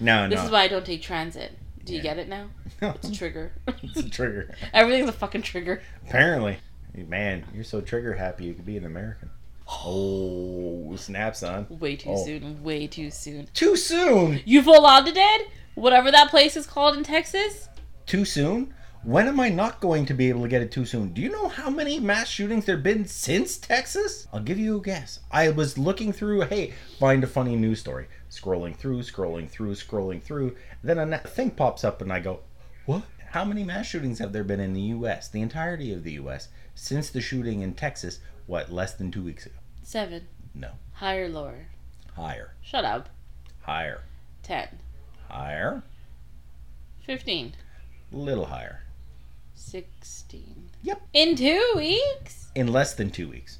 No, no. This no. is why I don't take transit. Do you Yeah. get it now? No, It's a trigger. it's a trigger. Everything's a fucking trigger. Apparently. Man, you're so trigger happy you could be an American. Oh, snap, son. Way too Oh. soon. Way too soon. Too soon. You Uvalde dead? Whatever that place is called in Texas? too soon? When am I not going to be able to get it too soon? Do you know how many mass shootings there have been since Texas? I'll give you a guess. I was looking through, hey, find a funny news story. Scrolling through, scrolling through, scrolling through. Then a thing pops up and I go, what? How many mass shootings have there been in the U.S., the entirety of the U.S., since the shooting in Texas, what, less than two weeks ago? Seven. No. Higher, lower. Higher. Shut up. Higher. Ten. Higher. Fifteen. A Little higher. Sixteen. Yep. In two weeks? In less than two weeks.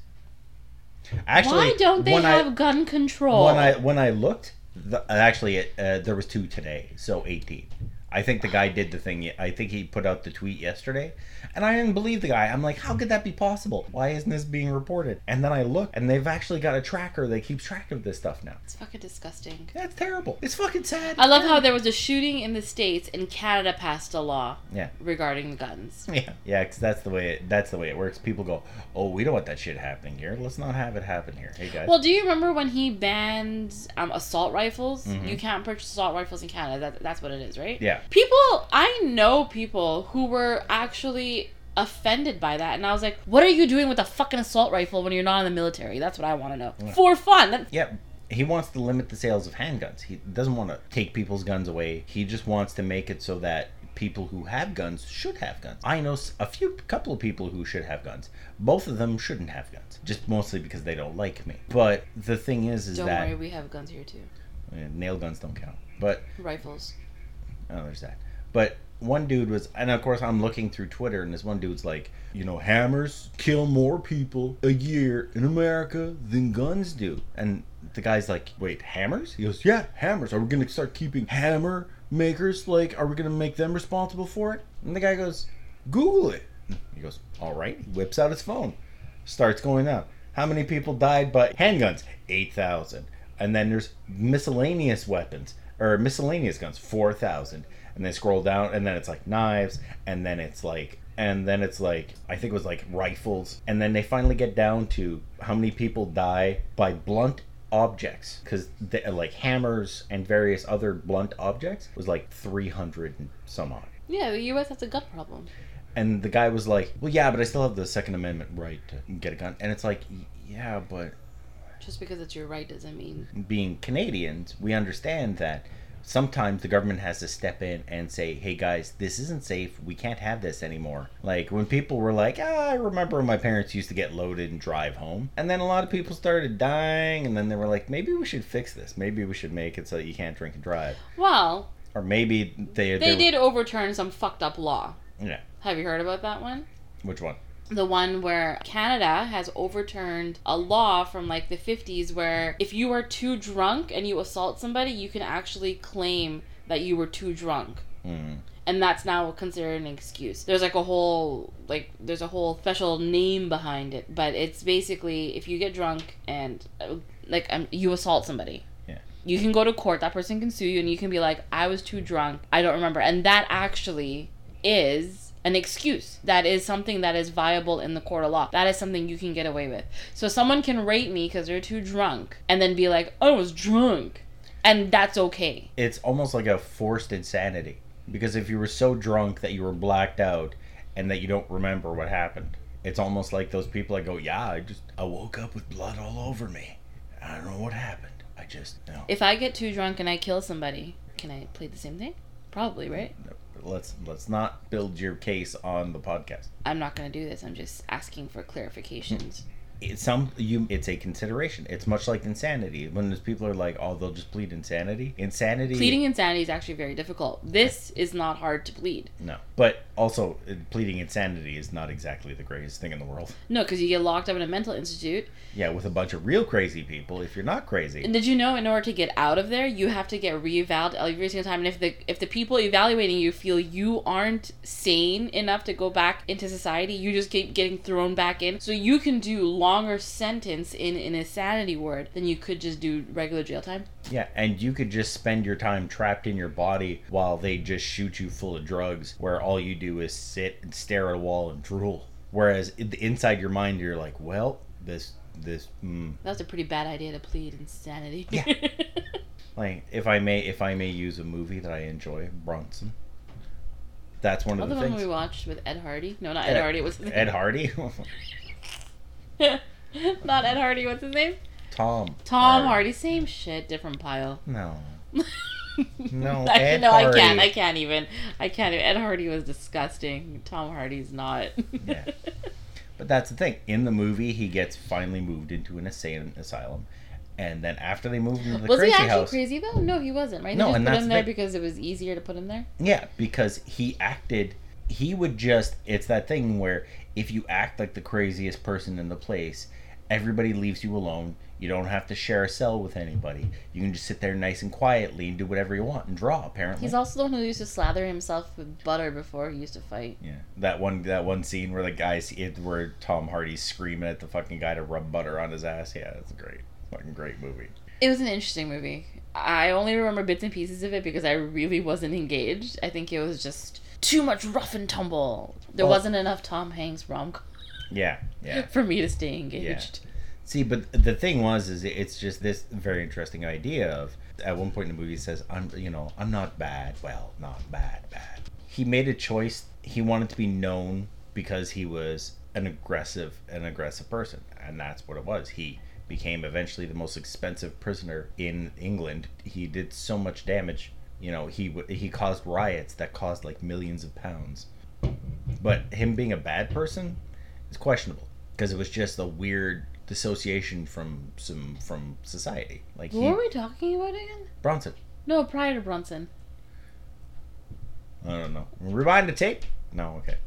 Actually, Why don't they when I- have gun control? when I when I looked, the, actually, uh, there was two today, so eighteen. I think the guy did the thing. I think he put out the tweet yesterday, and I didn't believe the guy. I'm like, how could that be possible? Why isn't this being reported? And then I look, and they've actually got a tracker that keeps track of this stuff now. It's fucking disgusting. That's terrible. It's fucking sad. I love how there was a shooting in the states and Canada passed a law Yeah. regarding the guns. Yeah, yeah, because that's the way it, that's the way it works. People go, "Oh, we don't want that shit happening here. Let's not have it happen here." Hey guys. Well, do you remember when he banned um, assault rifles? Mhm. You can't purchase assault rifles in Canada. That, that's what it is, right? yeah, People, I know people who were actually offended by that, and I was like, "What are you doing with a fucking assault rifle when you're not in the military?" That's what I want to know. Yeah. For fun. That, yeah. He wants to limit the sales of handguns. He doesn't want to take people's guns away. He just wants to make it so that people who have guns should have guns. I know a few couple of people who should have guns. Both of them shouldn't have guns, just mostly because they don't like me. But the thing is, is don't that worry, we have guns here too. nail guns don't count. But Rifles. Oh, there's that. But one dude was, and of course I'm looking through Twitter, and this one dude's like, you know, hammers kill more people a year in America than guns do. And the guy's like, wait, hammers? He goes, yeah, hammers. Are we gonna start keeping hammer makers? Like, are we gonna make them responsible for it? And the guy goes, Google it. He goes, all right. Whips out his phone, starts going down. How many people died by handguns? Eight thousand. And then there's miscellaneous weapons or miscellaneous guns, four thousand. And then scroll down, and then it's like knives, and then it's like, and then it's like, I think it was like rifles, and then they finally get down to how many people die by blunt objects, because like hammers and various other blunt objects was like three hundred and some odd. Yeah, the U.S. has a gun problem. And the guy was like, "Well, yeah, but I still have the Second Amendment right to get a gun." And it's like, "Yeah, but Just because it's your right doesn't mean. being Canadians, we understand that sometimes the government has to step in and say, "Hey guys, this isn't safe. We can't have this anymore." Like when people were like, ah, "I remember when my parents used to get loaded and drive home," and then a lot of people started dying, and then they were like, "Maybe we should fix this. Maybe we should make it so that you can't drink and drive." Well, Or maybe they they were- did overturn some fucked up law. Yeah. Have you heard about that one? Which one? The one where Canada has overturned a law from like the 50s where if you are too drunk and you assault somebody, you can actually claim that you were too drunk. Mm. And that's now considered an excuse. There's like a whole like there's a whole special name behind it, but it's basically if you get drunk and uh, like um, you assault somebody. Yeah. You can go to court, that person can sue you and you can be like I was too drunk. I don't remember. And that actually is an excuse. That is something that is viable in the court of law. That is something you can get away with. So someone can rate me because they're too drunk and then be like, oh, I was drunk. And that's okay. it's almost like a forced insanity because if you were so drunk that you were blacked out and that you don't remember what happened it's almost like those people that go yeah i just i woke up with blood all over me i don't know what happened i just no If I get too drunk and I kill somebody, can I play the same thing? Probably, right? Let's let's not build your case on the podcast I'm not going to do this. I'm just asking for clarifications. It's some you it's a consideration it's much like insanity when those people are like oh they'll just plead insanity insanity Pleading insanity is actually very difficult. This is not hard to plead. no but also uh, pleading insanity is not exactly the greatest thing in the world No, because you get locked up in a mental institute. yeah with a bunch of real crazy people if you're not crazy And did you know in order to get out of there, you have to get reevaluated every single time. And if the if the people evaluating you feel you aren't sane enough to go back into society, you just keep getting thrown back in. So you can do longer sentence in an insanity ward than you could just do regular jail time. Yeah, and you could just spend your time trapped in your body while they just shoot you full of drugs, where all you do is sit and stare at a wall and drool. Whereas inside your mind, you're like, well, this, this, mm. That was a pretty bad idea to plead insanity. Yeah. like if I may, if I may use a movie that I enjoy, Bronson. That's one of the the one things. we watched with Ed Hardy. No, not Ed, Ed- Hardy. His name? Ed Hardy, not Ed Hardy. What's his name? Tom. Tom Hardy. Hardy. Same shit, different pile. No, No, I, Ed no, I can't. I can't even. I can't. Even. Ed Hardy was disgusting. Tom Hardy's not. Yeah. But that's the thing. In the movie, he gets finally moved into an insane asylum, and then after they moved into the was he crazy actually house, crazy though? No, he wasn't. Right? No, they just and put him there thing. because it was easier to put him there. yeah, because he acted. He would just. It's that thing where if you act like the craziest person in the place, Everybody leaves you alone. You don't have to share a cell with anybody. You can just sit there nice and quietly and do whatever you want and draw. Apparently, He's also the one who used to slather himself with butter before he used to fight. yeah. That one that one scene where the guys where Tom Hardy's screaming at the fucking guy to rub butter on his ass. Yeah, that's great. Fucking great movie. It was an interesting movie. I only remember bits and pieces of it because I really wasn't engaged. I think it was just too much rough and tumble. There Well- wasn't enough Tom Hanks rom com Yeah, yeah. for me to stay engaged. See, but the thing was, is it's just this very interesting idea of at one point in the movie he says, "I'm, you know, I'm not bad. Well, not bad, bad." He made a choice. He wanted to be known because he was an aggressive, an aggressive person, and that's what it was. He became eventually the most expensive prisoner in England. He did so much damage. You know, he he caused riots that caused like millions of pounds. But him being a bad person is questionable because it was just a weird dissociation from some from society. Like What he, were we talking about again? Bronson. No, prior to Bronson. I don't know. Rewind the tape. No, okay.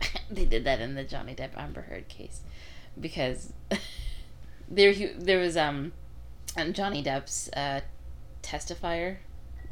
they did that in the Johnny Depp Amber Heard case because there he, there was um and Johnny Depp's uh, testifier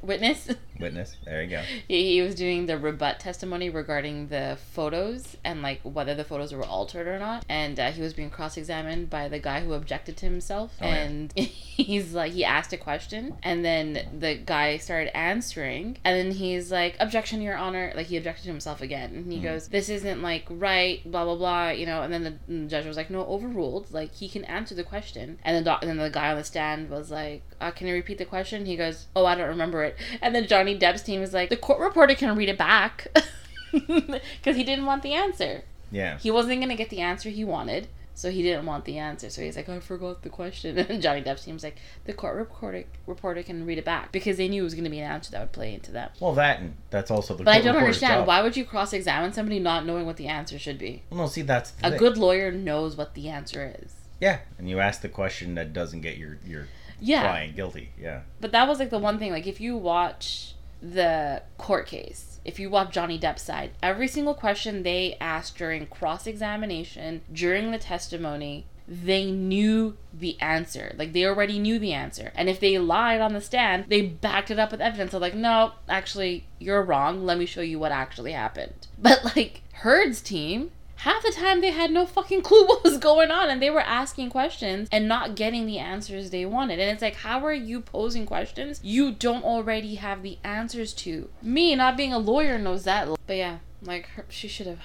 witness. Witness. There you go. he, he was doing the rebut testimony regarding the photos and like whether the photos were altered or not, and uh, he was being cross-examined by the guy who objected to himself, Oh, yeah. and he's like he asked a question, and then the guy started answering, and then he's like objection, your honor, like he objected to himself again, and he Mhm. goes this isn't like right, blah blah blah, you know, and then the, and the judge was like no overruled, like he can answer the question, and the doc- and then the guy on the stand was like uh, can you repeat the question? He goes oh I don't remember it, and then Johnny Depp's team is like the court reporter can read it back. Because he didn't want the answer. Yeah. He wasn't going to get the answer he wanted, so he didn't want the answer. So he's like, I forgot the question. And Johnny Depp's team's like, the court reporter, reporter can read it back. Because they knew it was going to be an answer that would play into them. Well, that and that's also the. But I don't understand. job. Why would you cross examine somebody not knowing what the answer should be? Well, no, see, that's the A thing. good lawyer knows what the answer is. Yeah, and you ask the question that doesn't get your your Yeah. client guilty. Yeah. But that was like the one thing. Like if you watch the court case, if you watch Johnny Depp's side, every single question they asked during cross examination, during the testimony, they knew the answer. Like they already knew the answer. And if they lied on the stand, they backed it up with evidence. They're like, no, actually, you're wrong. Let me show you what actually happened. But like Heard's team, half the time they had no fucking clue what was going on and they were asking questions and not getting the answers they wanted. And it's like, how are you posing questions you don't already have the answers to? Me, not being a lawyer, knows that. But yeah, like her, she should have.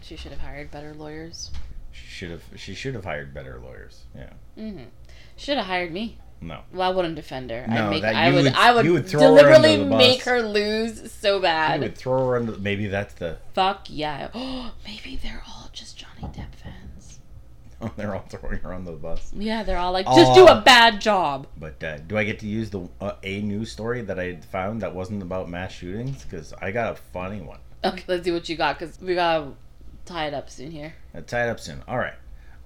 She should have hired better lawyers. She should have. She should have hired better lawyers. Yeah. hmm Should have hired me. No. Well, I wouldn't defend her. No, I'd make, that I would, would- I would, you would throw her under deliberately the bus. make her lose so bad. You would throw her under. Maybe that's the. Fuck yeah. Oh, maybe they're all just Johnny Depp fans. Oh, they're all throwing her on the bus. Yeah, they're all like, just do a bad job. But uh, do I get to use the uh, a news story that I found that wasn't about mass shootings? Because I got a funny one. Okay, let's see what you got because we gotta tie it up soon here. Uh, tie it up soon. All right.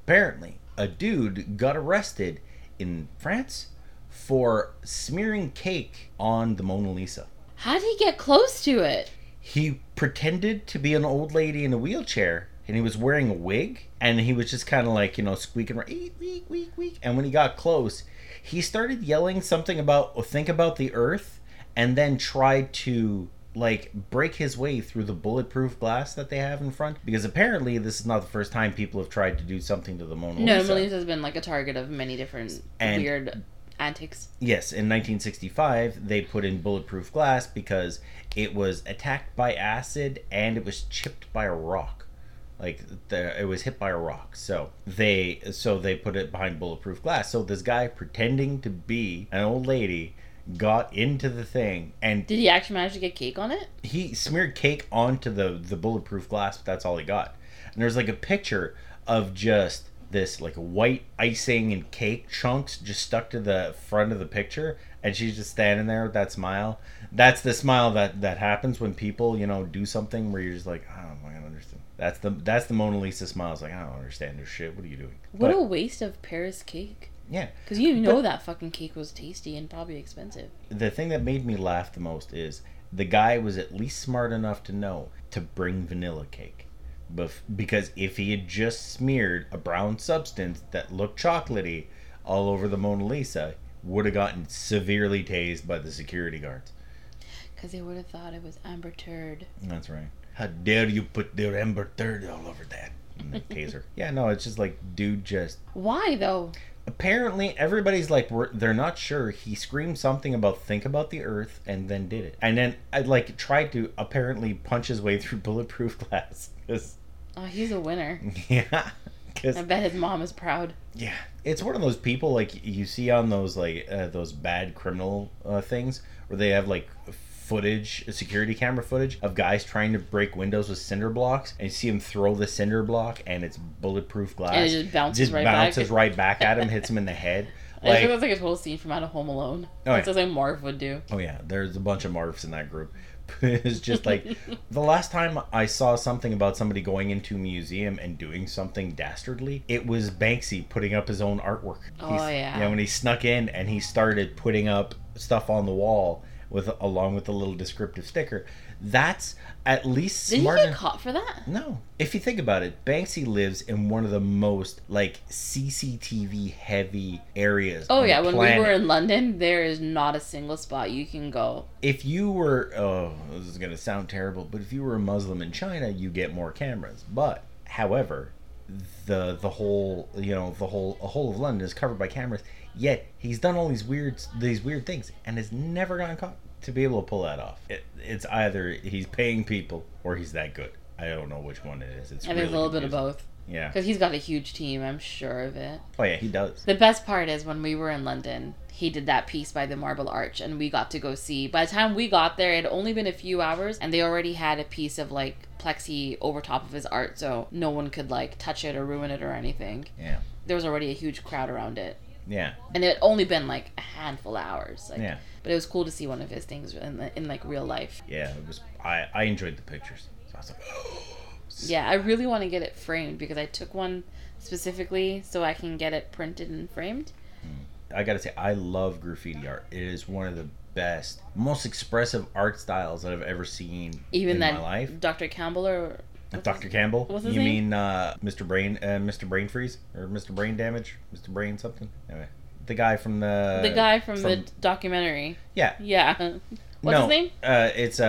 Apparently, a dude got arrested in France for smearing cake on the Mona Lisa. How did he get close to it? He pretended to be an old lady in a wheelchair, and he was wearing a wig, and he was just kind of like you know squeaking around, eek, week, week, week. And when he got close, he started yelling something about oh, think about the Earth, and then tried to like break his way through the bulletproof glass that they have in front because apparently this is not the first time people have tried to do something to the Mona No, Lisa. Mona Lisa has been like a target of many different And- weird antics. Yes, in 1965, they put in bulletproof glass because it was attacked by acid and it was chipped by a rock. Like the, it was hit by a rock. So they so they put it behind bulletproof glass. So this guy pretending to be an old lady got into the thing and Did he actually manage to get cake on it? he smeared cake onto the the bulletproof glass but that's all he got. And there's like a picture of just this like white icing and cake chunks just stuck to the front of the picture and she's just standing there with that smile. That's the smile that that happens when people you know do something where you're just like i don't understand. That's the that's the mona lisa smile it's like i don't understand this shit. What are you doing? What But, a waste of Paris cake. Yeah Because you know that fucking cake was tasty and probably expensive. the thing that made me laugh the most is the guy was at least smart enough to know to bring vanilla cake Bef- because if he had just smeared a brown substance that looked chocolatey all over the Mona Lisa, would have gotten severely tased by the security guards. Because they would have thought it was Amber Turd. That's right. How dare you put their Amber Turd all over that? And the taser. yeah, no, it's just like, dude, just Why though? Apparently everybody's like they're not sure he screamed something about think about the earth and then did it and then i like tried to apparently punch his way through bulletproof glass 'Cause- Oh, he's a winner. yeah I bet his mom is proud. yeah it's one of those people like you see on those like uh, those bad criminal uh, things where they have like footage security camera footage of guys trying to break windows with cinder blocks and you see him throw the cinder block and it's bulletproof glass And it just bounces just right bounces back. right back at him hits him in the head I just feel that's like a total scene from Out of Home Alone. Oh, yeah. That's what like Marv would do. Oh yeah, there's a bunch of Marvs in that group. it's just like the last time I saw something about somebody going into a museum and doing something dastardly, it was Banksy putting up his own artwork. Oh, He's- yeah. Yeah, when he snuck in and he started putting up stuff on the wall with along with a little descriptive sticker. That's at least Did he smart. get caught for that? no. If you think about it, Banksy lives in one of the most like CCTV heavy areas. Oh yeah, when we were in London, there is not a single spot you can go. if you were oh this is going to sound terrible but if you were a muslim in china you get more cameras but however the the whole you know the whole a whole of london is covered by cameras yet he's done all these weird these weird things and has never gotten caught to be able to pull that off it, it's either he's paying people or he's that good i don't know which one it is it's I think really a little bit of both. yeah Because he's got a huge team, I'm sure of it. oh yeah he does The best part is when we were in London, he did that piece by the Marble Arch, and we got to go see. By the time we got there, it had only been a few hours, and they already had a piece of like plexi over top of his art, so no one could like touch it or ruin it or anything. yeah There was already a huge crowd around it, yeah and it had only been like a handful of hours. Like, yeah But it was cool to see one of his things in, in like real life. yeah it was i i enjoyed the pictures so i was like Yeah, I really want to get it framed because I took one specifically so I can get it printed and framed. Hmm. I gotta say, I love graffiti art. It is one of the best, most expressive art styles that I've ever seen Even in that my life. Dr. Campbell or what's Dr. Campbell. what's his you name? mean uh, Mr. Brain, uh, Mr. Brain Freeze, or Mr. Brain Damage, Mr. Brain something? Anyway, the guy from the the guy from, the documentary. yeah. Yeah. What's no, his name? Uh, it's uh,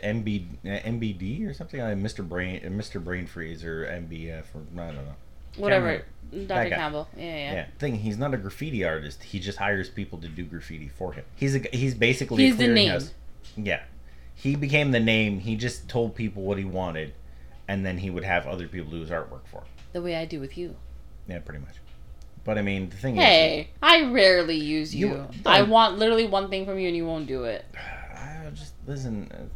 uh, MB, uh, MBD or something. Uh, Mr. Brain, Mr. Brain Freeze or MBF or I don't know. Whatever. Dr. Campbell. Yeah, yeah. Yeah. Thing, he's not a graffiti artist. He just hires people to do graffiti for him. He's a he's basically He's a the name. clearinghouse. Yeah. He became the name. He just told people what he wanted, and then he would have other people do his artwork for him. The way I do with you. Yeah, pretty much. But I mean, the thing is, Hey, I rarely use You- you. I want literally one thing from you and you won't do it. I just listen.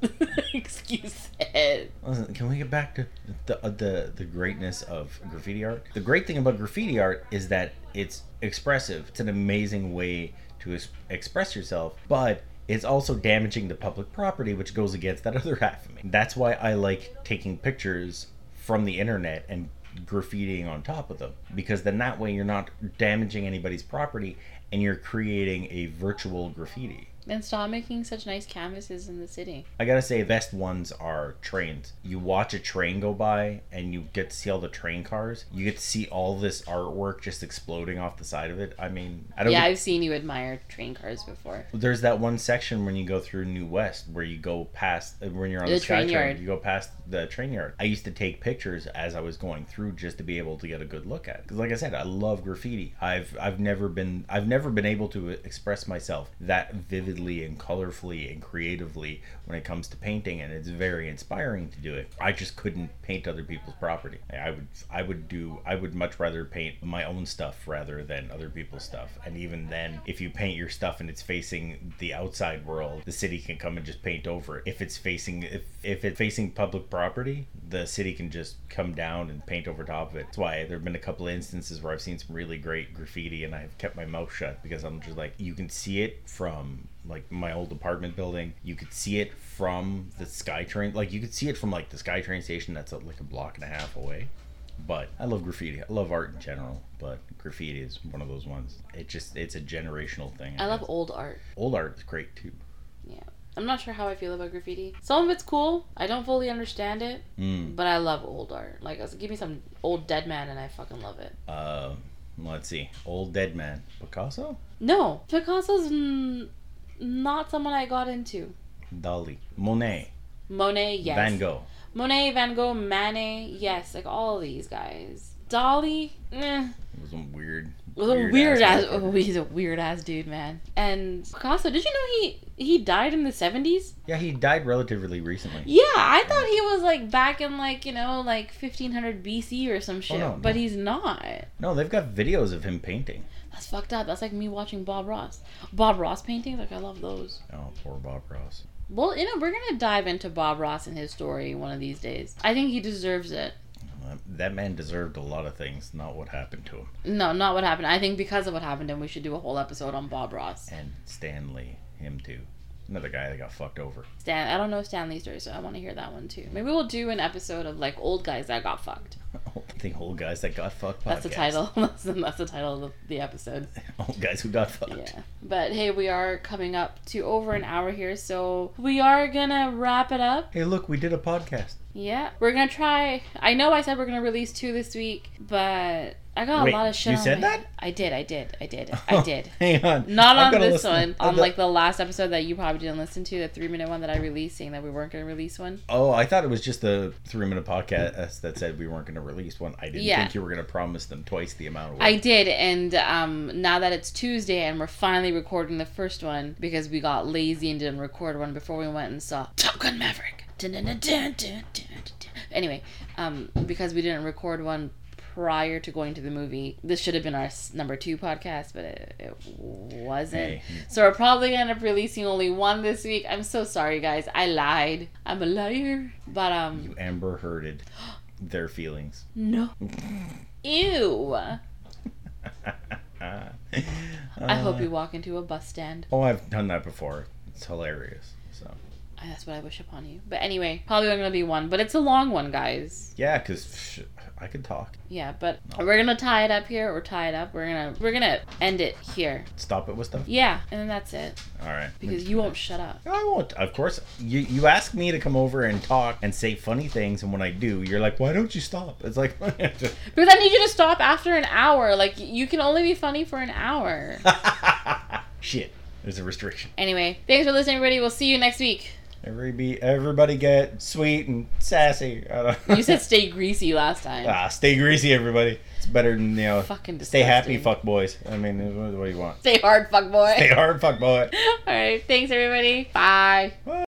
Excuse Excuses. Listen, can we get back to the, uh, the the greatness of graffiti art? The great thing about graffiti art is that it's expressive. It's an amazing way to es- express yourself, but it's also damaging the public property, which goes against that other half of me. That's why I like taking pictures from the internet and graffitiing on top of them, because then that way you're not damaging anybody's property and you're creating a virtual graffiti. Then stop making such nice canvases in the city. I gotta say, the best ones are trains. You watch a train go by, and you get to see all the train cars. You get to see all this artwork just exploding off the side of it. I mean, I don't. Yeah, I've seen you admire train cars before. there's that one section when you go through New West where you go past uh, when you're on The the, train yard. You go past the train yard. I used to take pictures as I was going through just to be able to get a good look at it. Because, like I said, I love graffiti. I've I've never been I've never been able to express myself that vividly and colorfully and creatively when it comes to painting, and it's very inspiring to do it. I just couldn't paint other people's property. I would I would do I would much rather paint my own stuff rather than other people's stuff. And even then, if you paint your stuff and it's facing the outside world, the city can come and just paint over it. If it's facing if if it's facing public property, the city can just come down and paint over top of it. That's why there have been a couple of instances where I've seen some really great graffiti and I've kept my mouth shut because I'm just like you can see it from like my old apartment building. You could see it from the SkyTrain. Like you could see it from like the SkyTrain station that's uh, like a block and a half away. But I love graffiti. I love art in general, but graffiti is one of those ones. It just it's a generational thing. I love guess. old art. old art is great too. Yeah. I'm not sure how I feel about graffiti. Some of it's cool. I don't fully understand it, Mm. but I love old art. Like, give me some old dead man, and I fucking love it. Uh, let's see. Old dead man. Picasso? No, Picasso's n- not someone I got into. Dali. Monet. Monet, yes. Van Gogh. Monet, Van Gogh, Manet, yes. Like all of these guys. Dali, eh. It was some weird. was a weird ass. motherfucker. Oh, he's a weird ass dude, man. And Picasso, did you know he he died in the seventies? Yeah, he died relatively recently. Yeah, I thought he was like back in like you know like fifteen hundred BC or some shit, oh, no, but no. he's not. No, they've got videos of him painting. That's fucked up. That's like me watching Bob Ross. Bob Ross paintings, like I love those. Oh, poor Bob Ross. Well, you know, we're gonna dive into Bob Ross and his story one of these days. I think he deserves it. Uh, That man deserved a lot of things, not what happened to him. No, not what happened. I think because of what happened to him, we should do a whole episode on Bob Ross. And Stanley, him too. Another guy that got fucked over. Stan, I don't know Stanley's story, so I want to hear that one too. Maybe we'll do an episode of like old guys that got fucked. the old guys that got fucked. That's the title. that's, the, that's the title of the, the episode. Old guys who got fucked. Yeah. But hey, we are coming up to over an hour here, so we are gonna wrap it up. Hey, look, we did a podcast. Yeah, we're gonna try. I know I said we're gonna release two this week, but I got Wait, a lot of shit. you on said my- that? I did. I did. I did. I did. Hang on. Not I've on this listen- one. On the- like the last episode that you probably didn't listen to, the three minute one that I released, saying that we weren't gonna release one. Oh, I thought it was just the three minute podcast that said we weren't going to release one. I didn't Yeah. think you were going to promise them twice the amount of I did, and um, now that it's Tuesday and we're finally recording the first one because we got lazy and didn't record one before we went and saw Top Gun Maverick. Dun, dun, dun. Anyway, um, because we didn't record one prior to going to the movie, this should have been our number two podcast, but it, it wasn't. Hey. So we're probably gonna end up releasing only one this week. I'm so sorry, guys. I lied. I'm a liar. But um, You Amber Hearded their feelings. no. Ew. I hope you walk into a bus stand. Oh, I've done that before. It's hilarious. So That's what I wish upon you. But anyway, probably only gonna be one, but it's a long one, guys. yeah, because I could talk. Yeah, but we're gonna tie it up here, or tie it up. We're gonna we're gonna end it here. Stop it with stuff. Yeah, and then that's it All right. because you won't shut up. I won't. Of course, you you ask me to come over and talk and say funny things, and when I do, you're like, "Why don't you stop?" It's like, Because I need you to stop after an hour. Like you can only be funny for an hour. shit. There's a restriction. anyway, thanks for listening, everybody. We'll see you next week. Everybody, everybody get sweet and sassy. I don't- You said stay greasy last time. ah, stay greasy, everybody. It's better than you know. Fucking Stay happy, fuck boys. I mean, what, what do you want? Stay hard, fuck boy. Stay hard, fuck boy. All right, thanks everybody. Bye. Bye.